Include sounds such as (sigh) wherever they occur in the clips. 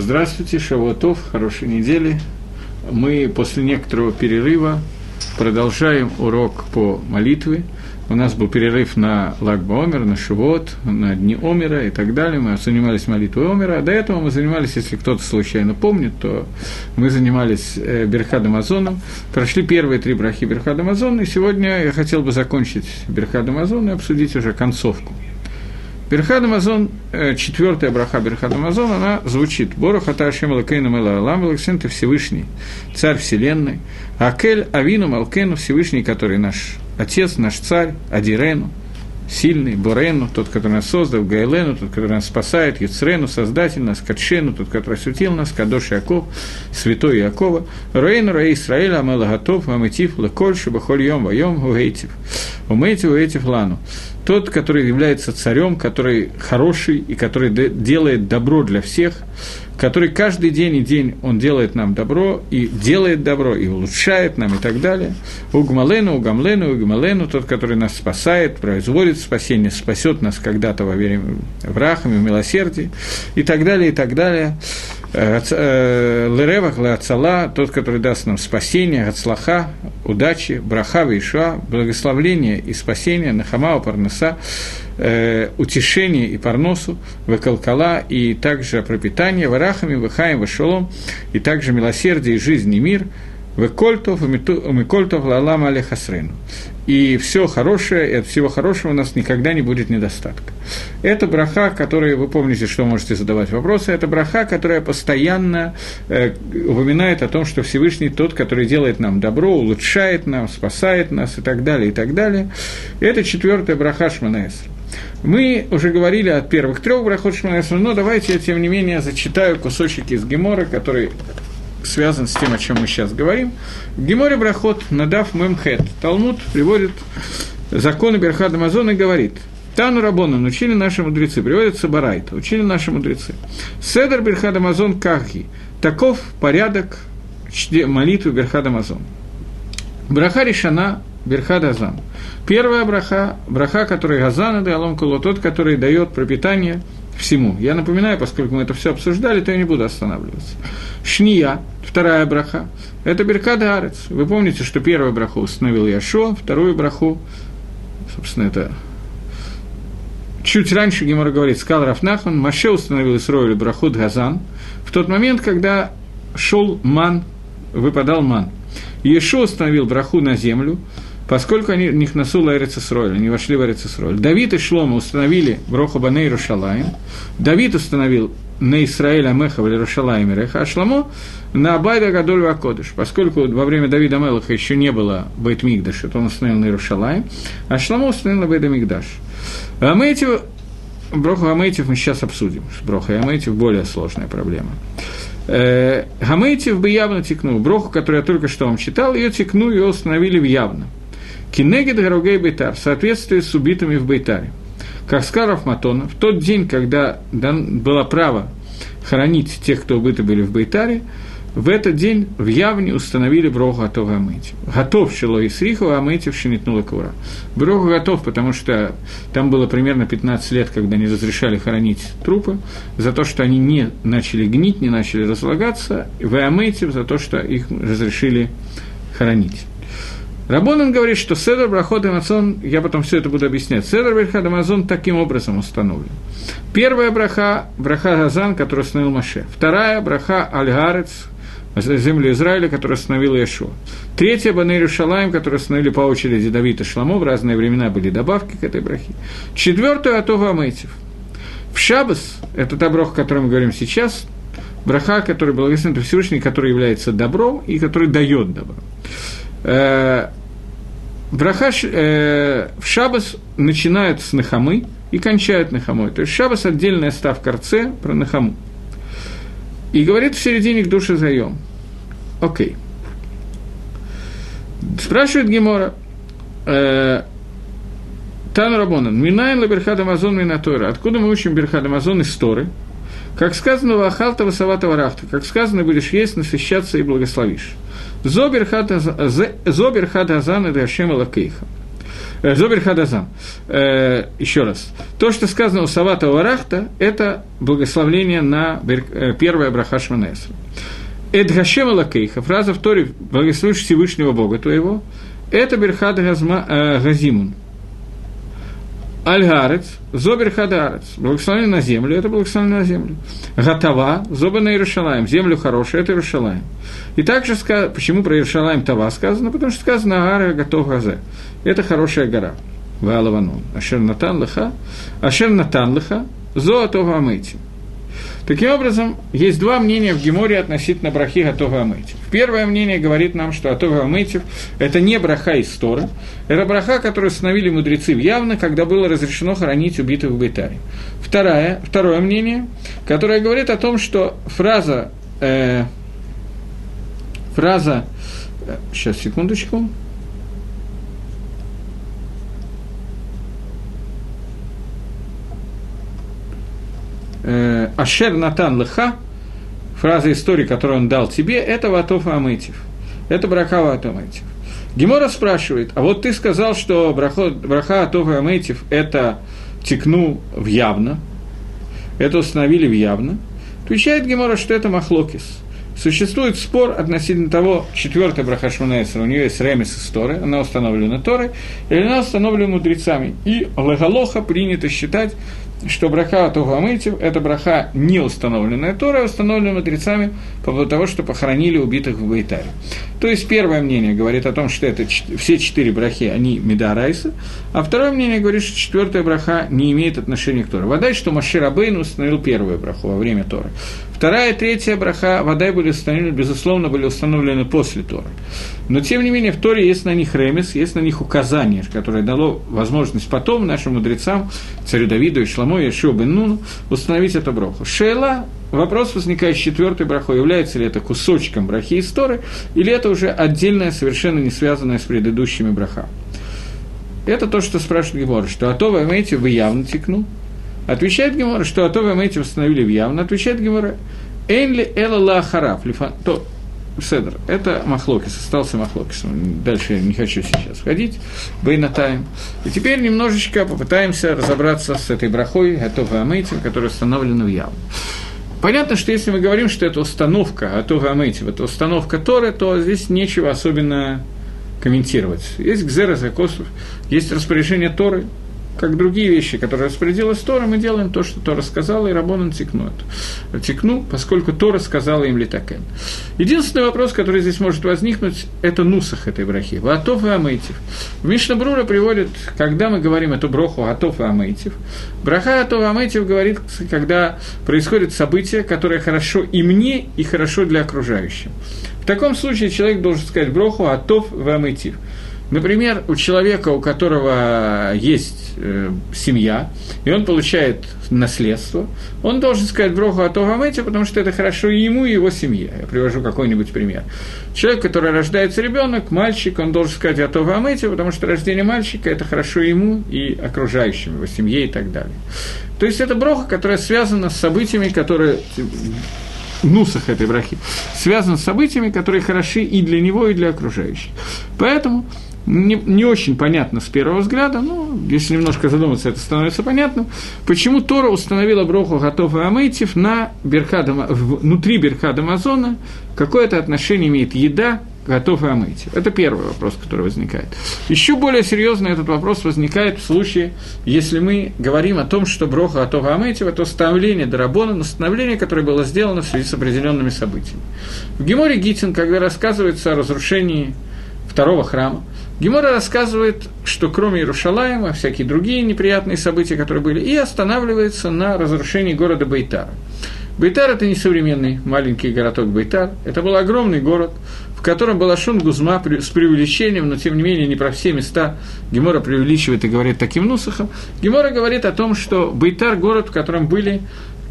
Здравствуйте, Шавуатов, хорошей недели. Мы после некоторого перерыва продолжаем урок по молитве. У нас был перерыв на Лагба Омер, на Шивот, на Дни Омера и так далее. Мы занимались молитвой Омера. А до этого мы занимались, если кто-то случайно помнит, то мы занимались э, Берхадом Азоном. Прошли первые три брахи Берхадом Азона, и сегодня я хотел бы закончить Берхадом Азона и обсудить уже концовку – Берхад Амазон, э, четвертая браха Берхад Амазон, она звучит. Борох Аташем Лакейну Мела Алам Алексен, ты Всевышний, Царь Вселенной, Акель Авину Малкену, Всевышний, который наш Отец, наш Царь, Адирену, сильный, Борену, тот, который нас создал, Гайлену, тот, который нас спасает, Юцрену, Создатель нас, Катшену, тот, который осветил нас, Кадош Яков, Святой Якова, Рейну, Рей Исраиля, Амела Готов, Амитив, Лекольши, Бахоль Йом, Вайом, Уэйтив, Умейтив, Уэйтив, Лану тот, который является царем, который хороший и который делает добро для всех, который каждый день и день он делает нам добро, и делает добро, и улучшает нам, и так далее. Угмалену, угамлену, угмалену, тот, который нас спасает, производит спасение, спасет нас когда-то во время в рахаме, в милосердии, и так далее, и так далее. Э, э, Леревах, Леацала, тот, который даст нам спасение, Гацлаха, удачи, Браха, Вишуа, благословление и спасение, Нахамау, Парнаса, э, утешение и Парносу, Векалкала, и также пропитание, Варахами, Вахаем, Вашолом, и также милосердие жизнь и мир – Векольтов, Микольтов, Лалам Алехасрену. И все хорошее, и от всего хорошего у нас никогда не будет недостатка. Это браха, которая, вы помните, что можете задавать вопросы, это браха, которая постоянно э, упоминает о том, что Всевышний тот, который делает нам добро, улучшает нам, спасает нас и так далее, и так далее. Это четвертая браха Шманаэсра. Мы уже говорили о первых трех брахот Шманаэсра, но давайте я, тем не менее, зачитаю кусочек из Гемора, который связан с тем, о чем мы сейчас говорим. В Геморе Брахот Надав Мемхет Талмуд приводит законы Берхада Мазона и говорит, Тану Рабона учили наши мудрецы, приводится Барайта, учили наши мудрецы. Седер Берхада Мазон Кахи, таков порядок молитвы Берхада Мазон. Браха решена Берхад Азан. Первая браха, браха, который Газан и Алом Куло, тот, который дает пропитание всему. Я напоминаю, поскольку мы это все обсуждали, то я не буду останавливаться. Шния, вторая браха, это Беркада Арец. Вы помните, что первую браху установил Яшо, вторую браху, собственно, это чуть раньше Гемора говорит, сказал Рафнахан, Маше установил Исроилю брахут Газан, в тот момент, когда шел ман, выпадал ман. Ешо установил браху на землю, поскольку они них насула Эрицесроль, они вошли в Эрицесроль. Давид и Шлома установили Броха Баней Рушалаем, Давид установил на Исраэля Меха в Иерушалайме Реха, а Шламо на Абайда Гадоль Вакодыш, поскольку во время Давида Мелаха еще не было Бейтмигдаша, то он установил на Иерушалайм, а Шламо установил на Бейтмигдаш. Амейтив, Броху Амейтив мы сейчас обсудим, Броха и Амейтив более сложная проблема. Э, Гамейтив бы явно текнул. Броху, которую я только что вам читал, ее текну, ее установили в явно. Кинегид Гаругей Бейтар, в соответствии с убитыми в Бейтаре. Как сказал Рафматона, в тот день, когда было право хоронить тех, кто убиты были в Бейтаре, в этот день в Явне установили Броху готова Амейти. Готов Шило и Срихова, Амейти в Шинитнула Кура. Броху готов, потому что там было примерно 15 лет, когда не разрешали хоронить трупы, за то, что они не начали гнить, не начали разлагаться, в Амейти за то, что их разрешили хоронить. Рабонан говорит, что Седр Брахот и Мацон, я потом все это буду объяснять, Седр Брахот и Мазон таким образом установлен. Первая браха – браха Газан, который установил Маше. Вторая – браха Аль-Гарец, землю Израиля, которую установил Яшуа. Третья – Банейру Шалаем, которую установили по очереди Давид и Шламо, в разные времена были добавки к этой брахе. Четвертую – Атова Амейтив. В Шабас, это та браха, о которой мы говорим сейчас, браха, который благословен Всевышний, который является добром и который дает добро. Браха э, в Шабас начинают с Нахамы и кончают Нахамой. То есть Шабас – отдельная ставка Рце про Нахаму. И говорит в середине к душе заем. Окей. Спрашивает Гемора. Э, Тан Рабонан. Минайн лаберхад Амазон Минатора. Откуда мы учим Берхад Амазон из Торы? Как сказано в Ахалта Васавата Варафта. Как сказано, будешь есть, насыщаться и благословишь. Зобер хат азан и Дашем Лакейха. Э, Зобер Хадазан. Э, еще раз. То, что сказано у Савата Варахта, это благословление на э, первое Браха Шманесра. Эдгашем Лакейха, фраза в Торе «Благословишь Всевышнего Бога твоего», это Берхад Газимун. Альгарец, Зобер Хадарец, благословение на землю, это благословение на землю. Гатава, Зоба на Иерушалаем, землю хорошую, это Иерушалаем. И также, сказано, почему про Иерушалаем Тава сказано, потому что сказано Агара Готов Газе. Это хорошая гора. Валаванун. Ашер Натан Леха, Ашер Натан Леха, Зоатова Амейти. Таким образом, есть два мнения в Геморе относительно брахи Атова Амейтив. Первое мнение говорит нам, что Атова Амейтив – это не браха из Тора, это браха, которую установили мудрецы явно, когда было разрешено хоронить убитых в Бейтаре. Второе, второе мнение, которое говорит о том, что фраза, э, фраза, э, сейчас, секундочку, Ашер Натан Леха, фраза истории, которую он дал тебе, это Ватов Амытив. Это браха Ватов Амытив. Гемора спрашивает, а вот ты сказал, что браха, браха Атов Амытив – это текну в явно, это установили в явно. Отвечает Гемора, что это махлокис. Существует спор относительно того, четвертая браха у нее есть ремес из Торы, она установлена Торой, или она установлена мудрецами. И Легалоха принято считать, что браха Тугамытив – это браха не установленная Тора, а установленная мудрецами по поводу того, что похоронили убитых в Байтаре. То есть первое мнение говорит о том, что это все четыре брахи, они Медарайса, а второе мнение говорит, что четвертая браха не имеет отношения к Торе. Вода, что Машир Абейн установил первую браху во время Торы. Вторая и третья браха, вода были установлены, безусловно, были установлены после Торы. Но, тем не менее, в Торе есть на них ремес, есть на них указание, которое дало возможность потом нашим мудрецам, царю Давиду и Шламу, и Шо бен Нуну, установить эту браху. Шейла, вопрос возникает с четвертой брахой, является ли это кусочком брахи из Торы, или это уже отдельное, совершенно не связанное с предыдущими брахами. Это то, что спрашивает Гемор, что «А то вы имеете, вы явно текну». Отвечает Гемора, что «А то вы имеете, установили в явно». Отвечает Гемора «Энли эла ла хараф». То, Седр. Это Махлокис, остался Махлокис. Дальше я не хочу сейчас входить. Бейнатаем. И теперь немножечко попытаемся разобраться с этой брахой, Атова Амейтим, которая установлена в Яву. Понятно, что если мы говорим, что это установка Атова Амейтим, это установка Торы, то здесь нечего особенно комментировать. Есть Гзера Закосов, есть распоряжение Торы, как другие вещи, которые распорядилась Тора, мы делаем то, что Тора сказала, и Рабонан текнут. Текну, поскольку Тора сказала им литакен. Единственный вопрос, который здесь может возникнуть, это нусах этой брахи. Ватов и Амейтив. В Мишнабрура приводит, когда мы говорим эту броху Атов и Амейтив, браха Атов и Амейтив говорит, когда происходит событие, которое хорошо и мне, и хорошо для окружающих. В таком случае человек должен сказать броху Атов и Амейтив. Например, у человека, у которого есть э, семья, и он получает наследство, он должен сказать броху о Тогамете, потому что это хорошо и ему, и его семье. Я привожу какой-нибудь пример. Человек, который рождается ребенок, мальчик, он должен сказать о Тогамете, потому что рождение мальчика – это хорошо ему и окружающим, его семье и так далее. То есть это броха, которая связана с событиями, которые нусах этой брахи, связан с событиями, которые хороши и для него, и для окружающих. Поэтому не, не очень понятно с первого взгляда, но если немножко задуматься, это становится понятным, почему Тора установила броху Готов и Амейтив на Берхада, внутри Берхада Амазона, какое это отношение имеет еда готов и Амейтив. Это первый вопрос, который возникает. Еще более серьезно этот вопрос возникает в случае, если мы говорим о том, что броха готов и Амейтив – это установление Дарабона, установление, которое было сделано в связи с определенными событиями. В Геморе Гитин, когда рассказывается о разрушении второго храма, Гемора рассказывает, что кроме Иерушалаема, всякие другие неприятные события, которые были, и останавливается на разрушении города Бейтара. Бейтар – это не современный маленький городок Бейтар, это был огромный город, в котором была Шун Гузма с преувеличением, но тем не менее не про все места Гемора преувеличивает и говорит таким нусахом. Гемора говорит о том, что Бейтар – город, в котором были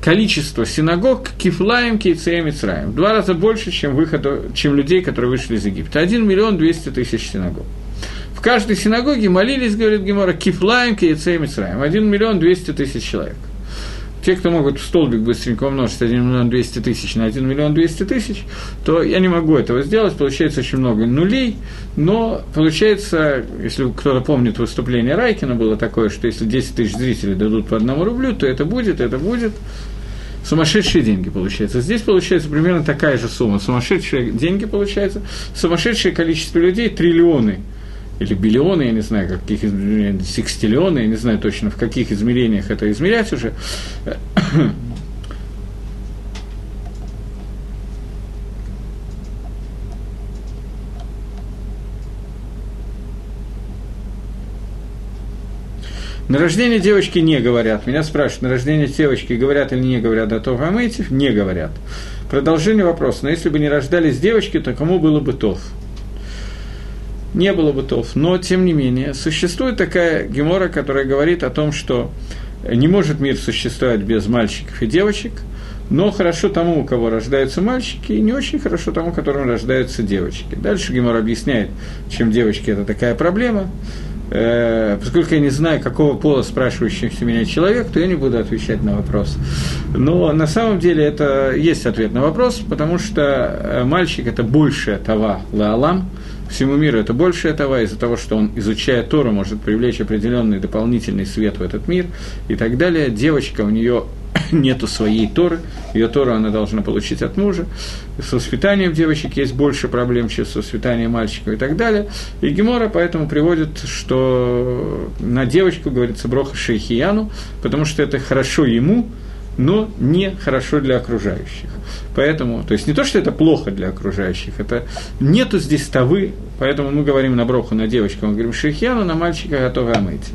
количество синагог Кифлаем, Кейцеем и Цраем. Два раза больше, чем, выходу, чем людей, которые вышли из Египта. Один миллион двести тысяч синагог. В каждой синагоге молились, говорит Гемора, кифлаем, киецеем и Один миллион двести тысяч человек. те, кто могут в столбик быстренько умножить 1 миллион 200 тысяч на 1 миллион 200 тысяч, то я не могу этого сделать, получается очень много нулей, но получается, если кто-то помнит выступление Райкина, было такое, что если 10 тысяч зрителей дадут по одному рублю, то это будет, это будет, сумасшедшие деньги получается. Здесь получается примерно такая же сумма. Сумасшедшие деньги получается, сумасшедшее количество людей, триллионы или биллионы, я не знаю, каких измерениях, секстиллионы, я не знаю точно, в каких измерениях это измерять уже. На рождение девочки не говорят. Меня спрашивают, на рождение девочки говорят или не говорят до того Амейтив? Не говорят. Продолжение вопроса. Но если бы не рождались девочки, то кому было бы тов? Не было бы тов. Но, тем не менее, существует такая гемора, которая говорит о том, что не может мир существовать без мальчиков и девочек, но хорошо тому, у кого рождаются мальчики, и не очень хорошо тому, которому рождаются девочки. Дальше Гемор объясняет, чем девочки это такая проблема. Э, поскольку я не знаю, какого пола спрашивающийся меня человек, то я не буду отвечать на вопрос. Но на самом деле это есть ответ на вопрос, потому что э, мальчик – это больше това лаалам, всему миру это больше этого, из-за того, что он, изучая Тору, может привлечь определенный дополнительный свет в этот мир и так далее. Девочка, у нее (coughs) нету своей Торы, ее Тору она должна получить от мужа. С воспитанием девочек есть больше проблем, чем с воспитанием мальчиков и так далее. И Гемора поэтому приводит, что на девочку говорится броха шейхияну, потому что это хорошо ему, но не хорошо для окружающих. Поэтому, то есть не то, что это плохо для окружающих, это нету здесь тавы, поэтому мы говорим на броху на девочку, мы говорим шейхияну, на мальчика готовы омыть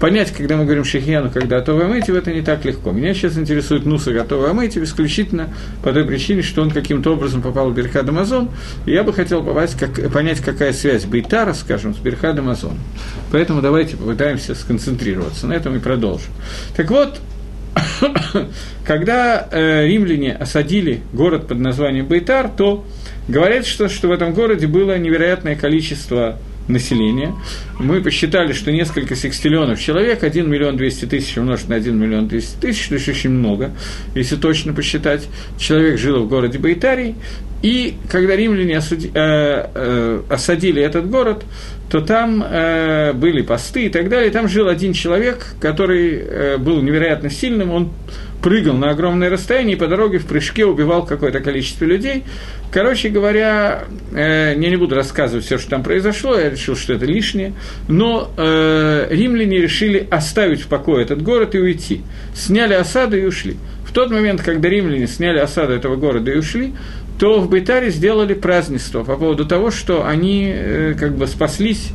понять, когда мы говорим шехьяну, когда готовы омытив, это не так легко. Меня сейчас интересует Нуса готовый омытив исключительно по той причине, что он каким-то образом попал в Берхад Амазон, и я бы хотел попасть, как, понять, какая связь Бейтара, скажем, с Берхад Амазон. Поэтому давайте попытаемся сконцентрироваться на этом и продолжим. Так вот, (coughs) когда э, римляне осадили город под названием Бейтар, то говорят, что, что в этом городе было невероятное количество населения. Мы посчитали, что несколько секстиллионов человек, 1 миллион 200 тысяч умножить на 1 миллион 200 тысяч, то есть очень много, если точно посчитать. Человек жил в городе Байтарий, и когда римляне осуди, э, э, осадили этот город, то там э, были посты и так далее. Там жил один человек, который э, был невероятно сильным. Он прыгал на огромное расстояние и по дороге в прыжке убивал какое-то количество людей. Короче говоря, э, я не буду рассказывать все, что там произошло, я решил, что это лишнее, но э, римляне решили оставить в покое этот город и уйти. Сняли осаду и ушли. В тот момент, когда римляне сняли осаду этого города и ушли, то в Бейтаре сделали празднество по поводу того, что они э, как бы спаслись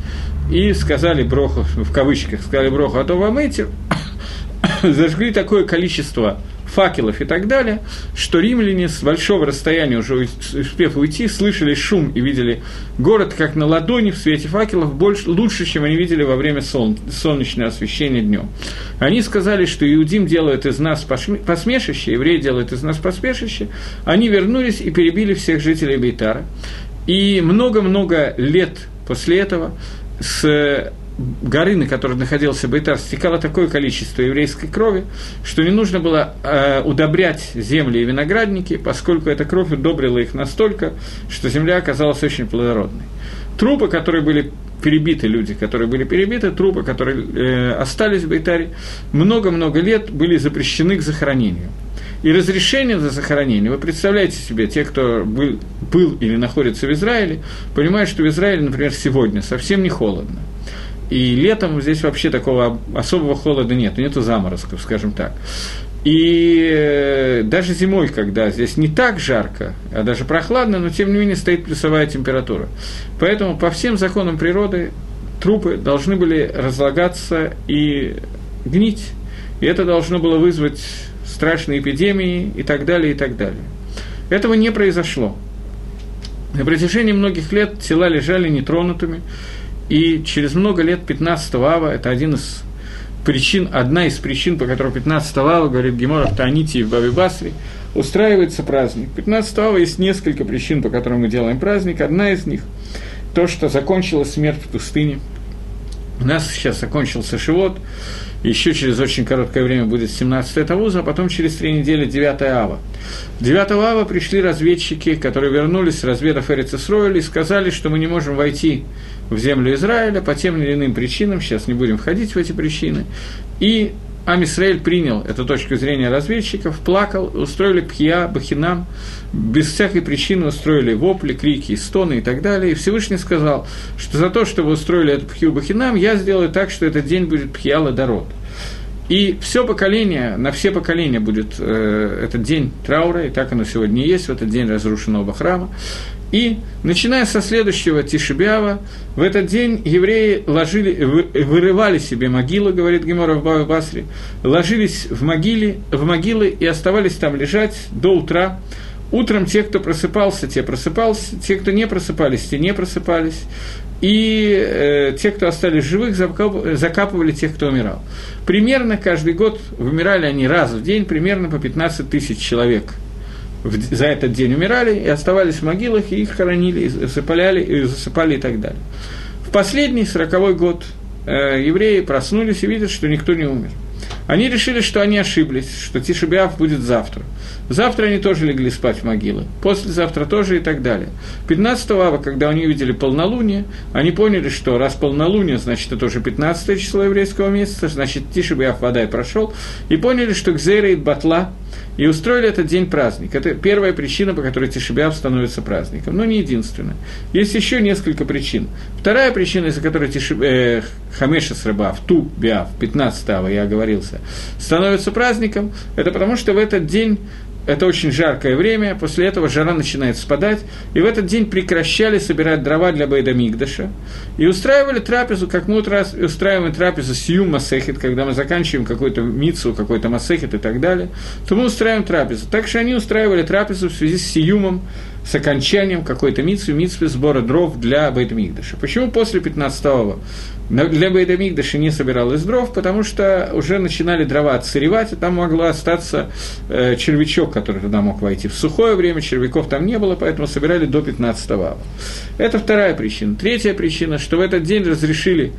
и сказали броху, в кавычках, сказали броху, а то вам эти (coughs) зажгли такое количество факелов и так далее, что римляне с большого расстояния, уже успев уйти, слышали шум и видели город как на ладони в свете факелов больше, лучше, чем они видели во время сон, солнечного освещения днем. Они сказали, что иудим делает из нас посмешище, евреи делают из нас посмешище. Они вернулись и перебили всех жителей Бейтара. И много-много лет после этого с горы, на которой находился Бейтар, стекало такое количество еврейской крови, что не нужно было э, удобрять земли и виноградники, поскольку эта кровь удобрила их настолько, что земля оказалась очень плодородной. Трупы, которые были перебиты, люди, которые были перебиты, трупы, которые э, остались в Бейтаре, много-много лет были запрещены к захоронению. И разрешение за захоронение, вы представляете себе, те, кто был, был или находится в Израиле, понимают, что в Израиле, например, сегодня совсем не холодно. И летом здесь вообще такого особого холода нет, нету заморозков, скажем так. И э, даже зимой, когда здесь не так жарко, а даже прохладно, но тем не менее стоит плюсовая температура. Поэтому по всем законам природы трупы должны были разлагаться и гнить. И это должно было вызвать страшные эпидемии и так далее, и так далее. Этого не произошло. На протяжении многих лет тела лежали нетронутыми, и через много лет 15 ава, это один из причин, одна из причин, по которой 15 ава, говорит Гемора в Таните и в Баби Басри, устраивается праздник. 15 ава есть несколько причин, по которым мы делаем праздник. Одна из них – то, что закончилась смерть в пустыне. У нас сейчас закончился Шивот, еще через очень короткое время будет 17 Тавуза, а потом через три недели 9 Ава. 9 Ава пришли разведчики, которые вернулись с разведов Эрицесроиля и сказали, что мы не можем войти в землю Израиля по тем или иным причинам, сейчас не будем входить в эти причины, и Амисраэль принял эту точку зрения разведчиков, плакал, устроили пхия, бахинам, без всякой причины устроили вопли, крики, стоны и так далее. И Всевышний сказал, что за то, что вы устроили эту пхию бахинам, я сделаю так, что этот день будет пхия ладород. И все поколение, на все поколения будет э, этот день траура, и так оно сегодня и есть, в этот день разрушенного храма. И, начиная со следующего Тишибиава, в этот день евреи ложили, вырывали себе могилы, говорит Гемора в Баве Басре, ложились в, могиле, в могилы и оставались там лежать до утра. Утром те, кто просыпался, те просыпался, те, кто не просыпались, те не просыпались. И э, те, кто остались живых, закапывали тех, кто умирал. Примерно каждый год вымирали они раз в день, примерно по 15 тысяч человек – за этот день умирали и оставались в могилах, и их хоронили, и засыпали, и засыпали и так далее. В последний, сороковой год, э, евреи проснулись и видят, что никто не умер. Они решили, что они ошиблись, что Тишебиав будет завтра. Завтра они тоже легли спать в могилы, послезавтра тоже и так далее. 15 ава, когда они увидели полнолуние, они поняли, что раз полнолуние, значит, это уже 15 число еврейского месяца, значит, Тишебиав вода и прошел, и поняли, что Гзейрейт Батла, и устроили этот день праздник. Это первая причина, по которой Тишебиав становится праздником. Но не единственная. Есть еще несколько причин. Вторая причина, из-за которой Тишеб... э, Хамеша Срабав, Ту Биав, 15-го я оговорился, становится праздником, это потому что в этот день это очень жаркое время, после этого жара начинает спадать, и в этот день прекращали собирать дрова для Бейда Мигдаша, и устраивали трапезу, как мы устраиваем трапезу Сью Масехет, когда мы заканчиваем какой-то мицу, какой-то Масехет и так далее, то мы устраиваем трапезу. Так что они устраивали трапезу в связи с Сиюмом, с окончанием какой-то митсвы, митсвы сбора дров для Бейтмигдаша. Почему после 15-го для Бейтмигдаша не собиралось дров? Потому что уже начинали дрова отсыревать, и там могло остаться э, червячок, который туда мог войти. В сухое время червяков там не было, поэтому собирали до 15-го. Это вторая причина. Третья причина, что в этот день разрешили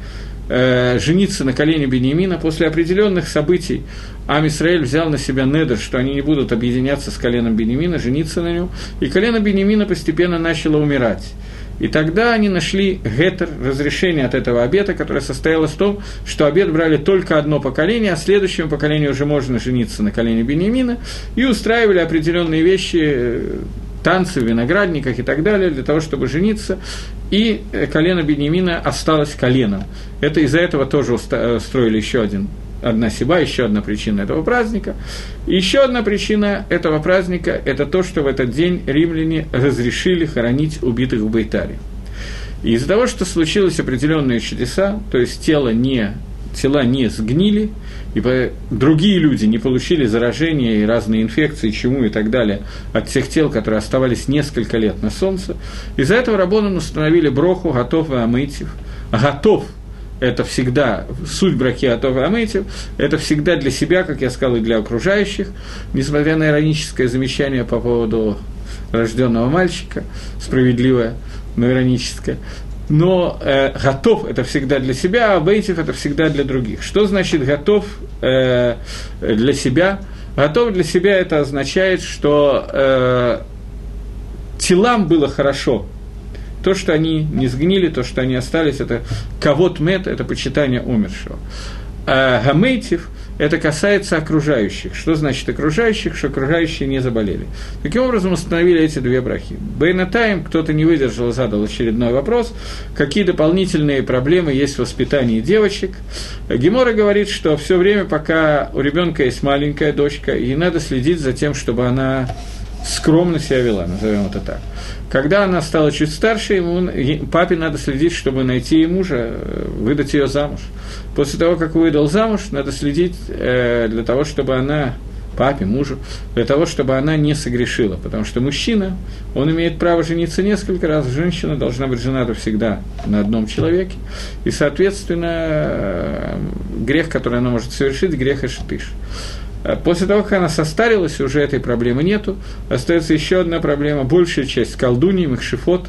э, жениться на колене Бениамина после определенных событий. Ам Исраэль взял на себя недер, что они не будут объединяться с коленом Бениамина, жениться на нем, и колено Бениамина постепенно начало умирать. И тогда они нашли гетер, разрешение от этого обета, которое состоялось в том, что обет брали только одно поколение, а следующему поколению уже можно жениться на колене Бениамина, и устраивали определенные вещи, э, танцы в виноградниках и так далее, для того, чтобы жениться, и э, колено Бениамина осталось коленом. Это из-за этого тоже устроили э, еще один одна сиба, еще одна причина этого праздника. Еще одна причина этого праздника – это то, что в этот день римляне разрешили хоронить убитых в Байтаре. Из-за того, что случилось определенные чудеса, то есть тело не, тела не сгнили, и другие люди не получили заражения и разные инфекции, чему и так далее от тех тел, которые оставались несколько лет на солнце, из-за этого Рабоном установили броху, готов и амытив. Готов это всегда суть браки Атова Амейтив, это всегда для себя, как я сказал, и для окружающих, несмотря на ироническое замечание по поводу рожденного мальчика, справедливое, но ироническое. Но э, готов это всегда для себя, а бейтив это всегда для других. Что значит готов э, для себя? Готов для себя это означает, что э, телам было хорошо, то, что они не сгнили, то, что они остались, это кавот мет, это почитание умершего. А гамейтив – это касается окружающих. Что значит окружающих? Что окружающие не заболели. Таким образом, установили эти две брахи. Бейнатайм, кто-то не выдержал и задал очередной вопрос, какие дополнительные проблемы есть в воспитании девочек. Гемора говорит, что все время, пока у ребенка есть маленькая дочка, ей надо следить за тем, чтобы она скромно себя вела, назовем это так. Когда она стала чуть старше, ему, папе надо следить, чтобы найти ей мужа, э, выдать ее замуж. После того, как выдал замуж, надо следить э, для того, чтобы она папе, мужу, для того, чтобы она не согрешила. Потому что мужчина, он имеет право жениться несколько раз, женщина должна быть жената всегда на одном человеке. И, соответственно, э, грех, который она может совершить, грех Эшетыш. Э, после того, как она состарилась, уже этой проблемы нету. Остается еще одна проблема. Большая часть колдуньи, махшифот,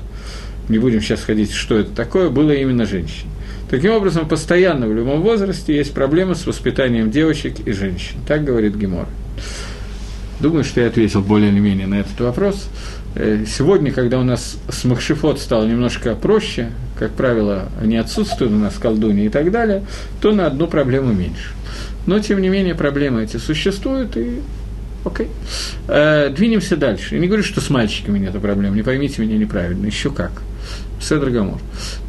не будем сейчас ходить, что это такое, было именно женщин. Таким образом, постоянно в любом возрасте есть проблемы с воспитанием девочек и женщин. Так говорит Гемор. Думаю, что я ответил более или менее на этот вопрос. Э, сегодня, когда у нас с Махшифот стало немножко проще, как правило, они отсутствуют у нас колдуни и так далее, то на одну проблему меньше. Но, тем не менее, проблемы эти существуют, и окей. Э, двинемся дальше. Я не говорю, что с мальчиками нет проблем, не поймите меня неправильно, еще как. Седр Гамор.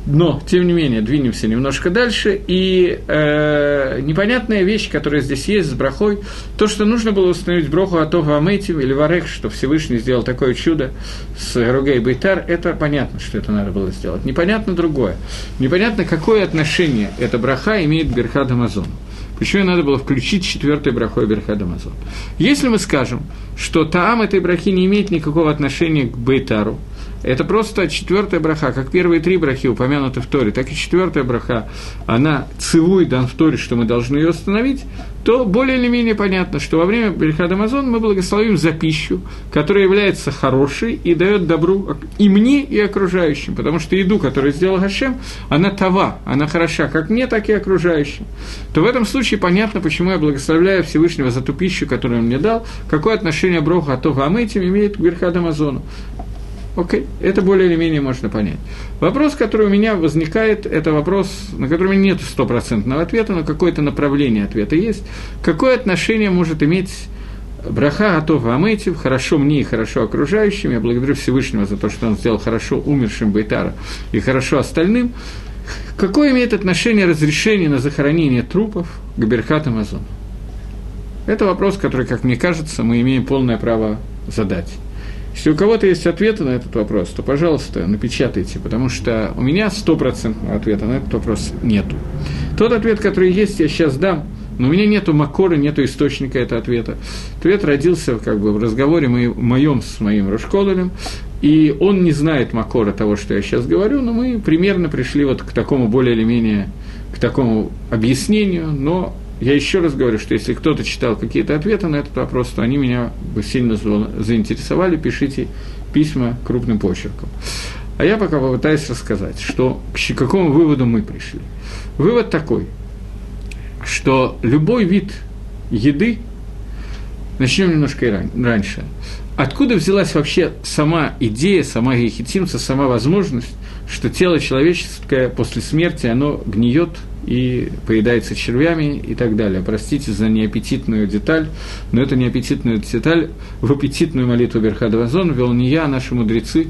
Но, тем не менее, двинемся немножко дальше, и э, непонятная вещь, которая здесь есть с брахой, то, что нужно было установить броху Атова Аметим или Варех, что Всевышний сделал такое чудо с Ругей Бейтар, это понятно, что это надо было сделать. Непонятно другое. Непонятно, какое отношение эта браха имеет к Берхад Амазону. Почему надо было включить четвертый брахой Берхад Амазон? Если мы скажем, что Таам этой брахи не имеет никакого отношения к Бейтару, это просто четвертая браха, как первые три брахи упомянуты в Торе, так и четвертая браха, она цивуй дан в Торе, что мы должны ее остановить, то более или менее понятно, что во время Берхада Амазон мы благословим за пищу, которая является хорошей и дает добру и мне, и окружающим, потому что еду, которую сделал Гашем, она това, она хороша как мне, так и окружающим. То в этом случае понятно, почему я благословляю Всевышнего за ту пищу, которую он мне дал, какое отношение Броха Атова Амэтим имеет к Берхаду Амазону. Окей, это более или менее можно понять. Вопрос, который у меня возникает, это вопрос, на меня нет стопроцентного ответа, но какое-то направление ответа есть. Какое отношение может иметь Браха готова Аметив, хорошо мне и хорошо окружающим. Я благодарю Всевышнего за то, что он сделал хорошо умершим Байтара и хорошо остальным. Какое имеет отношение разрешение на захоронение трупов к Берхат Амазону? Это вопрос, который, как мне кажется, мы имеем полное право задать. Если у кого-то есть ответы на этот вопрос, то, пожалуйста, напечатайте, потому что у меня стопроцентного ответа на этот вопрос нету. Тот ответ, который есть, я сейчас дам, но у меня нету макора, нету источника этого ответа. Ответ родился как бы в разговоре моем с моим Рушкололем, и он не знает макора того, что я сейчас говорю, но мы примерно пришли вот к такому более или менее, к такому объяснению, но я еще раз говорю, что если кто-то читал какие-то ответы на этот вопрос, то они меня бы сильно заинтересовали, пишите письма крупным почерком. А я пока попытаюсь рассказать, что к какому выводу мы пришли. Вывод такой, что любой вид еды, начнем немножко раньше, откуда взялась вообще сама идея, сама ехитимца, сама возможность, что тело человеческое после смерти, оно гниет и поедается червями и так далее. Простите за неаппетитную деталь, но это неаппетитную деталь в аппетитную молитву Берхадавазон вел не я, а наши мудрецы,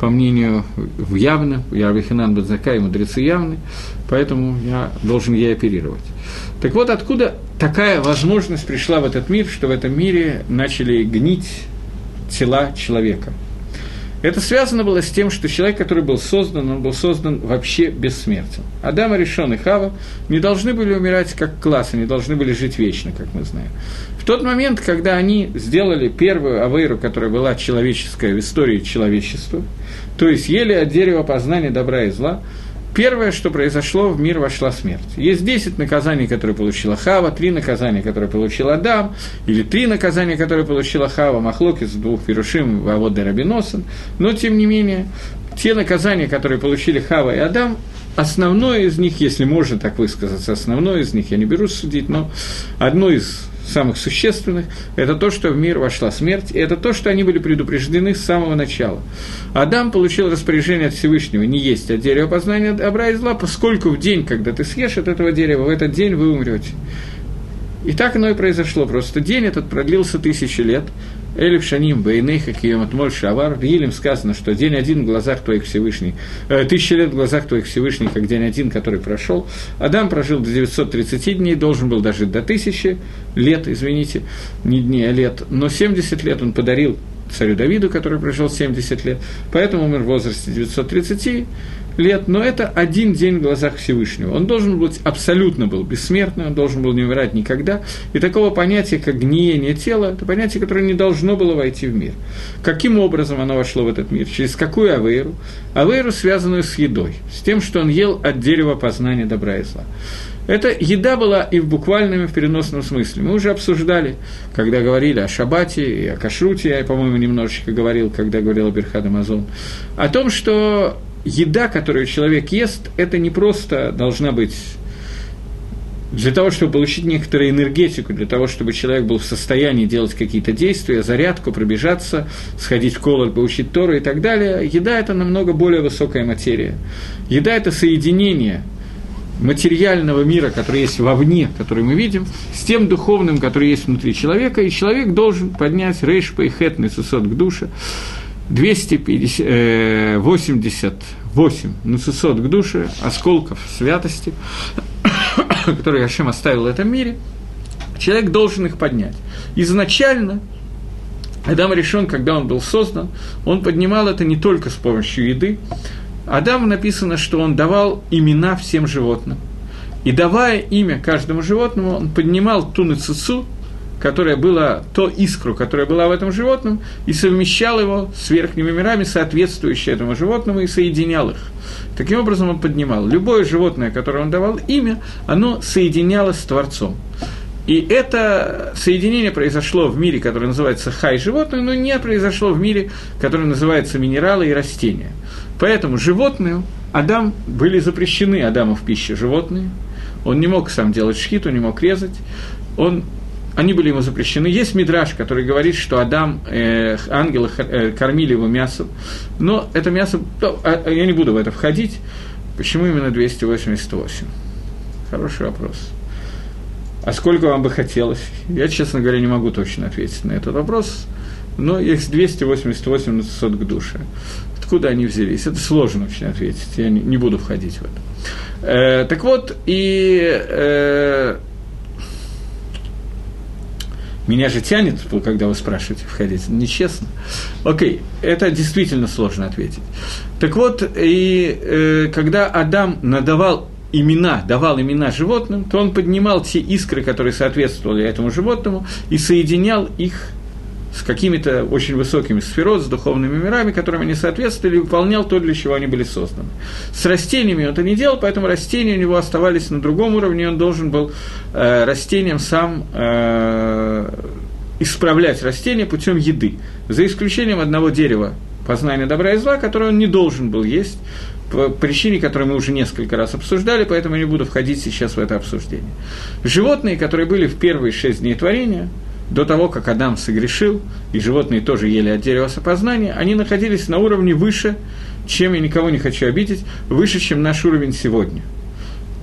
по мнению явно, я Рабихинан Бадзака и мудрецы явны, поэтому я должен ей оперировать. Так вот, откуда такая возможность пришла в этот мир, что в этом мире начали гнить тела человека – это связано было с тем, что человек, который был создан, он был создан вообще бессмертен. Адам, Решон и Хава не должны были умирать как класс, они должны были жить вечно, как мы знаем. В тот момент, когда они сделали первую авейру, которая была человеческая в истории человечества, то есть ели от дерева познания добра и зла, Первое, что произошло, в мир вошла смерть. Есть 10 наказаний, которые получила Хава, три наказания, которые получил Адам, или три наказания, которые получила Хава, Махлок из двух Пирушим, Вавод Рабиносен. Но, тем не менее, те наказания, которые получили Хава и Адам, основное из них, если можно так высказаться, основное из них, я не берусь судить, но одно из самых существенных, это то, что в мир вошла смерть, и это то, что они были предупреждены с самого начала. Адам получил распоряжение от Всевышнего не есть от дерева познания добра и зла, поскольку в день, когда ты съешь от этого дерева, в этот день вы умрете. И так оно и произошло. Просто день этот продлился тысячи лет. Элиф Шаним, Бейнейха, Кием Моль Шавар. В Елим сказано, что день один в глазах твоих Всевышний, э, тысяча лет в глазах твоих Всевышний, как день один, который прошел. Адам прожил до 930 дней, должен был дожить до тысячи лет, извините, не дней, а лет. Но 70 лет он подарил царю Давиду, который прожил 70 лет, поэтому умер в возрасте 930 лет, но это один день в глазах Всевышнего. Он должен быть абсолютно был бессмертным, он должен был не умирать никогда. И такого понятия, как гниение тела, это понятие, которое не должно было войти в мир. Каким образом оно вошло в этот мир? Через какую авейру? Авейру, связанную с едой, с тем, что он ел от дерева познания добра и зла. Эта еда была и в буквальном, и в переносном смысле. Мы уже обсуждали, когда говорили о шабате и о кашруте, я, по-моему, немножечко говорил, когда говорил о Берхад Амазон, о том, что еда, которую человек ест, это не просто должна быть для того, чтобы получить некоторую энергетику, для того, чтобы человек был в состоянии делать какие-то действия, зарядку, пробежаться, сходить в колор, получить Тору и так далее, еда – это намного более высокая материя. Еда – это соединение материального мира, который есть вовне, который мы видим, с тем духовным, который есть внутри человека, и человек должен поднять рейш пейхет нецесот к душе, 288 нецесот к душе, осколков святости, (coughs) которые Ашем оставил в этом мире, человек должен их поднять. Изначально Адам решен, когда он был создан, он поднимал это не только с помощью еды. Адам написано, что он давал имена всем животным. И давая имя каждому животному, он поднимал ту нацицу, которая была, то искру, которая была в этом животном, и совмещал его с верхними мирами, соответствующие этому животному, и соединял их. Таким образом он поднимал. Любое животное, которое он давал имя, оно соединялось с Творцом. И это соединение произошло в мире, который называется хай животное, но не произошло в мире, который называется минералы и растения. Поэтому животные, Адам, были запрещены Адаму в пище животные. Он не мог сам делать шхиту, не мог резать. Он они были ему запрещены. Есть мидраж, который говорит, что Адам, э, ангелы э, кормили его мясом, но это мясо, ну, а, я не буду в это входить. Почему именно 288? Хороший вопрос. А сколько вам бы хотелось? Я, честно говоря, не могу точно ответить на этот вопрос, но есть 288 на 600 к душе. Откуда они взялись? Это сложно очень ответить, я не, не буду входить в это. Э, так вот, и э, меня же тянет, когда вы спрашиваете входить. Нечестно. Окей, это действительно сложно ответить. Так вот, и э, когда Адам надавал имена, давал имена животным, то он поднимал те искры, которые соответствовали этому животному, и соединял их с какими-то очень высокими сферот, с духовными мирами, которым они соответствовали, выполнял то, для чего они были созданы. С растениями он это не делал, поэтому растения у него оставались на другом уровне, он должен был э, растениям сам э, исправлять растения путем еды, за исключением одного дерева познания добра и зла, которое он не должен был есть, по причине, которую мы уже несколько раз обсуждали, поэтому не буду входить сейчас в это обсуждение. Животные, которые были в первые шесть дней творения – до того, как Адам согрешил, и животные тоже ели от дерева сопознания, они находились на уровне выше, чем я никого не хочу обидеть, выше, чем наш уровень сегодня.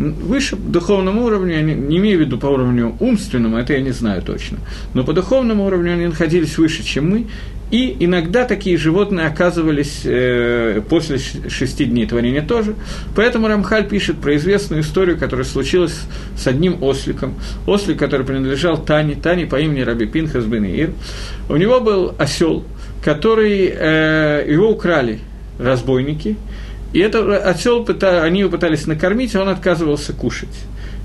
Выше по духовному уровню, я не, не имею в виду по уровню умственному, это я не знаю точно, но по духовному уровню они находились выше, чем мы, и иногда такие животные оказывались э, после шести дней творения тоже. Поэтому Рамхаль пишет про известную историю, которая случилась с одним осликом. Ослик, который принадлежал Тане, Тане по имени Раби Пинхас бен Ир. У него был осел, который э, его украли разбойники, и это осел они его пытались накормить, а он отказывался кушать.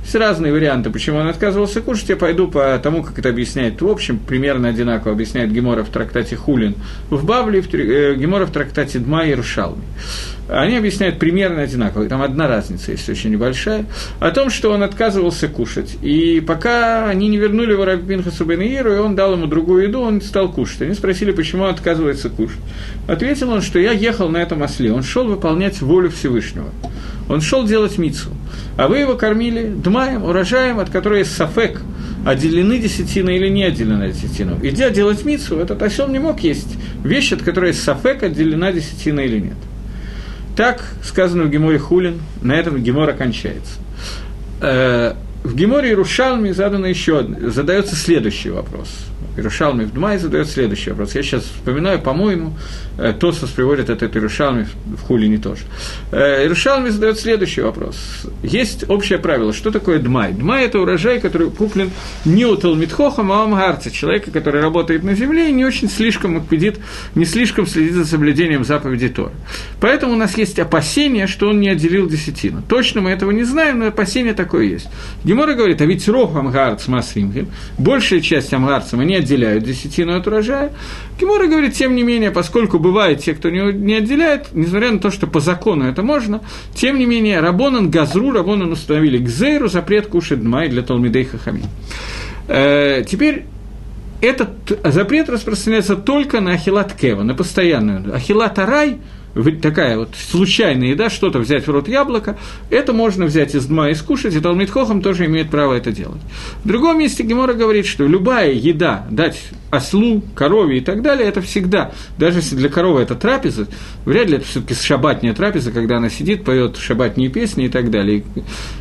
Есть разные варианты, почему он отказывался кушать. Я пойду по тому, как это объясняет. В общем, примерно одинаково объясняет Гемора в трактате Хулин в Бабле, в, э, Гемора в трактате Дма и Рушалми. Они объясняют примерно одинаково. Там одна разница есть очень небольшая. О том, что он отказывался кушать. И пока они не вернули его Рабинхасу Бенеиру, и он дал ему другую еду, он стал кушать. Они спросили, почему он отказывается кушать. Ответил он, что я ехал на этом осле. Он шел выполнять волю Всевышнего. Он шел делать мицу. А вы его кормили дмаем, урожаем, от которой есть сафек, отделены десятина или не отделена десятина. Идя делать мицу, этот осел не мог есть вещь, от которой есть сафек, отделена десятина или нет. Так сказано в Геморе Хулин, на этом Гемора кончается. Э, в Геморе Иерушалме задано еще, задается следующий вопрос – Ирушалми в Дмай задает следующий вопрос. Я сейчас вспоминаю, по-моему, э, Тосос приводит этот Ирушалми в Хулине тоже. Э, Ирушалми задает следующий вопрос. Есть общее правило, что такое Дмай? Дмай – это урожай, который куплен не у Талмитхохам, а у Амгарца, человека, который работает на земле и не очень слишком акпедит, не слишком следит за соблюдением заповеди Тора. Поэтому у нас есть опасение, что он не отделил десятину. Точно мы этого не знаем, но опасение такое есть. Гемора говорит, а ведь Рох Амгарц Масримхим, большая часть Амгарца мы не отделяют десятину от урожая. Кимора говорит, тем не менее, поскольку бывают те, кто не, не отделяет, несмотря на то, что по закону это можно, тем не менее, Рабонан Газру, Рабонан установили к Зейру запрет кушать дмай для Талмидей Хахами. Э, теперь этот запрет распространяется только на ахилат кева, на постоянную. Ахилат арай – такая вот случайная еда, что-то взять в рот яблоко, это можно взять из дма и скушать, и Талмит Хохам тоже имеет право это делать. В другом месте Гемора говорит, что любая еда, дать ослу, корове и так далее, это всегда, даже если для коровы это трапеза, вряд ли это все таки шабатняя трапеза, когда она сидит, поет шабатние песни и так далее,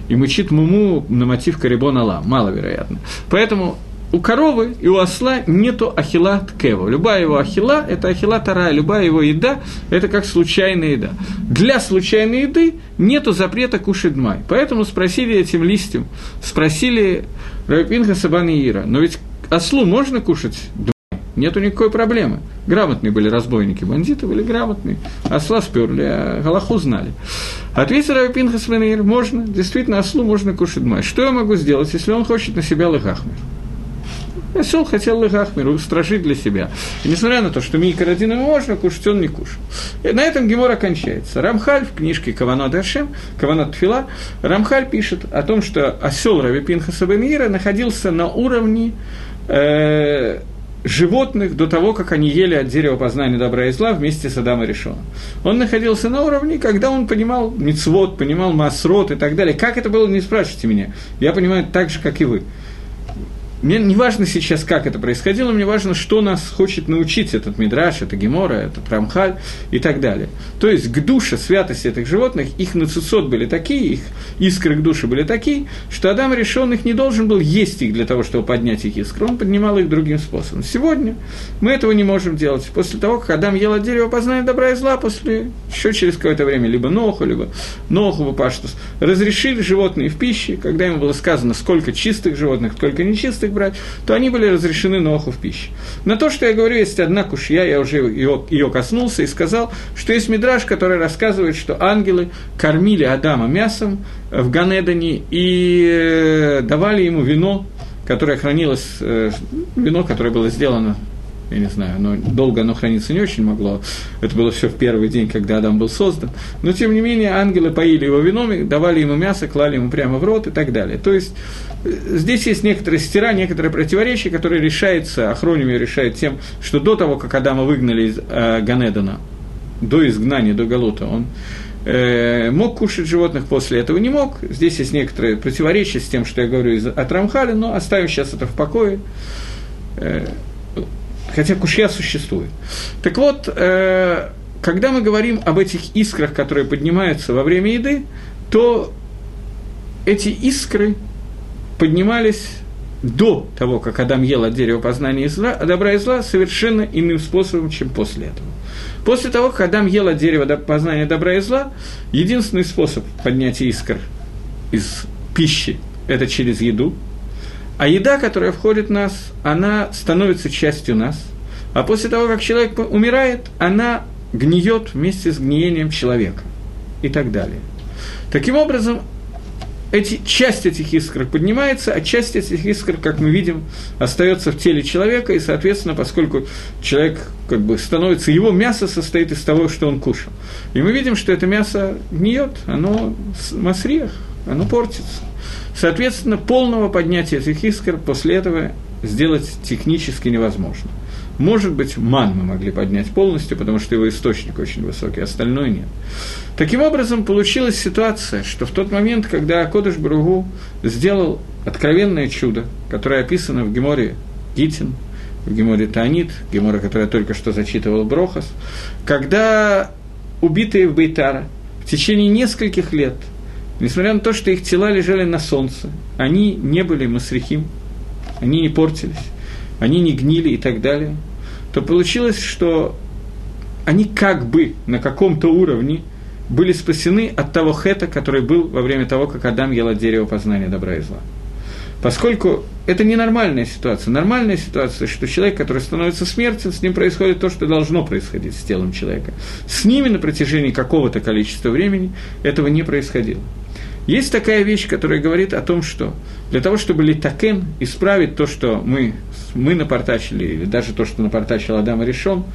и, и мычит муму на мотив Карибон Алла, маловероятно. Поэтому у коровы и у осла нету ахила ткева. Любая его ахила – это ахила тара, любая его еда – это как случайная еда. Для случайной еды нету запрета кушать дмай. Поэтому спросили этим листьям, спросили Рабинха Сабана но ведь ослу можно кушать дмай? Нету никакой проблемы. Грамотные были разбойники, бандиты были грамотные. Осла сперли, а Галаху знали. Ответил Раби Пинхас можно, действительно, ослу можно кушать дмай. Что я могу сделать, если он хочет на себя лыхахмер? Осел хотел Лехахмир устражить для себя. И несмотря на то, что Мика Радина можно кушать, он не кушал. И на этом Гемор окончается. Рамхаль в книжке Каванот Ашем, Каванот Тфила, Рамхаль пишет о том, что осел Рави Пинхаса находился на уровне э, животных до того, как они ели от дерева познания добра и зла вместе с Адамом Решоном. Он находился на уровне, когда он понимал мицвод, понимал масрот и так далее. Как это было, не спрашивайте меня. Я понимаю так же, как и вы. Мне не важно сейчас, как это происходило, мне важно, что нас хочет научить этот Мидраш, это Гемора, это Прамхаль и так далее. То есть к душе, святости этих животных, их нацисот были такие, их искры к душе были такие, что Адам решен их не должен был есть их для того, чтобы поднять их искры, он поднимал их другим способом. Сегодня мы этого не можем делать. После того, как Адам ел от дерева познания добра и зла, после, еще через какое-то время, либо Ноху, либо Ноху, Паштус, разрешили животные в пище, когда ему было сказано, сколько чистых животных, сколько нечистых, брать, то они были разрешены Ноху в пище. На то, что я говорю, есть одна кушья, я уже ее, ее коснулся и сказал, что есть мидраж, который рассказывает, что ангелы кормили Адама мясом в Ганедане и э, давали ему вино, которое хранилось, э, вино, которое было сделано я не знаю, но долго оно храниться не очень могло. Это было все в первый день, когда Адам был создан. Но, тем не менее, ангелы поили его вином, давали ему мясо, клали ему прямо в рот и так далее. То есть, э, здесь есть некоторые стира, некоторые противоречия, которые решаются, Ахронимия решает тем, что до того, как Адама выгнали из э, Ганедана, до изгнания, до Галута, он э, мог кушать животных, после этого не мог. Здесь есть некоторые противоречия с тем, что я говорю из, от Рамхали, но оставим сейчас это в покое. Э, хотя кушья существует. Так вот, э, когда мы говорим об этих искрах, которые поднимаются во время еды, то эти искры поднимались до того, как Адам ел от дерева познания зла, добра и зла, совершенно иным способом, чем после этого. После того, как Адам ел от дерева познания добра и зла, единственный способ поднятия искр из пищи – это через еду – а еда, которая входит в нас, она становится частью нас. А после того, как человек умирает, она гниет вместе с гниением человека. И так далее. Таким образом, эти, часть этих искр поднимается, а часть этих искр, как мы видим, остается в теле человека, и, соответственно, поскольку человек как бы становится, его мясо состоит из того, что он кушал. И мы видим, что это мясо гниет, оно масриях, оно портится. Соответственно, полного поднятия этих искр после этого сделать технически невозможно. Может быть, ман мы могли поднять полностью, потому что его источник очень высокий, остальное нет. Таким образом, получилась ситуация, что в тот момент, когда Кодыш Бругу сделал откровенное чудо, которое описано в Геморе Гитин, в Геморе Таанит, Гемора, которая только что зачитывал Брохас, когда убитые в Бейтара в течение нескольких лет – Несмотря на то, что их тела лежали на солнце, они не были масрихим, они не портились, они не гнили и так далее, то получилось, что они как бы на каком-то уровне были спасены от того хета, который был во время того, как Адам ел от дерева познания добра и зла. Поскольку это ненормальная ситуация. Нормальная ситуация, что человек, который становится смертен, с ним происходит то, что должно происходить с телом человека. С ними на протяжении какого-то количества времени этого не происходило. Есть такая вещь, которая говорит о том, что для того, чтобы литакен исправить то, что мы, мы напортачили, или даже то, что напортачил Адам и решен,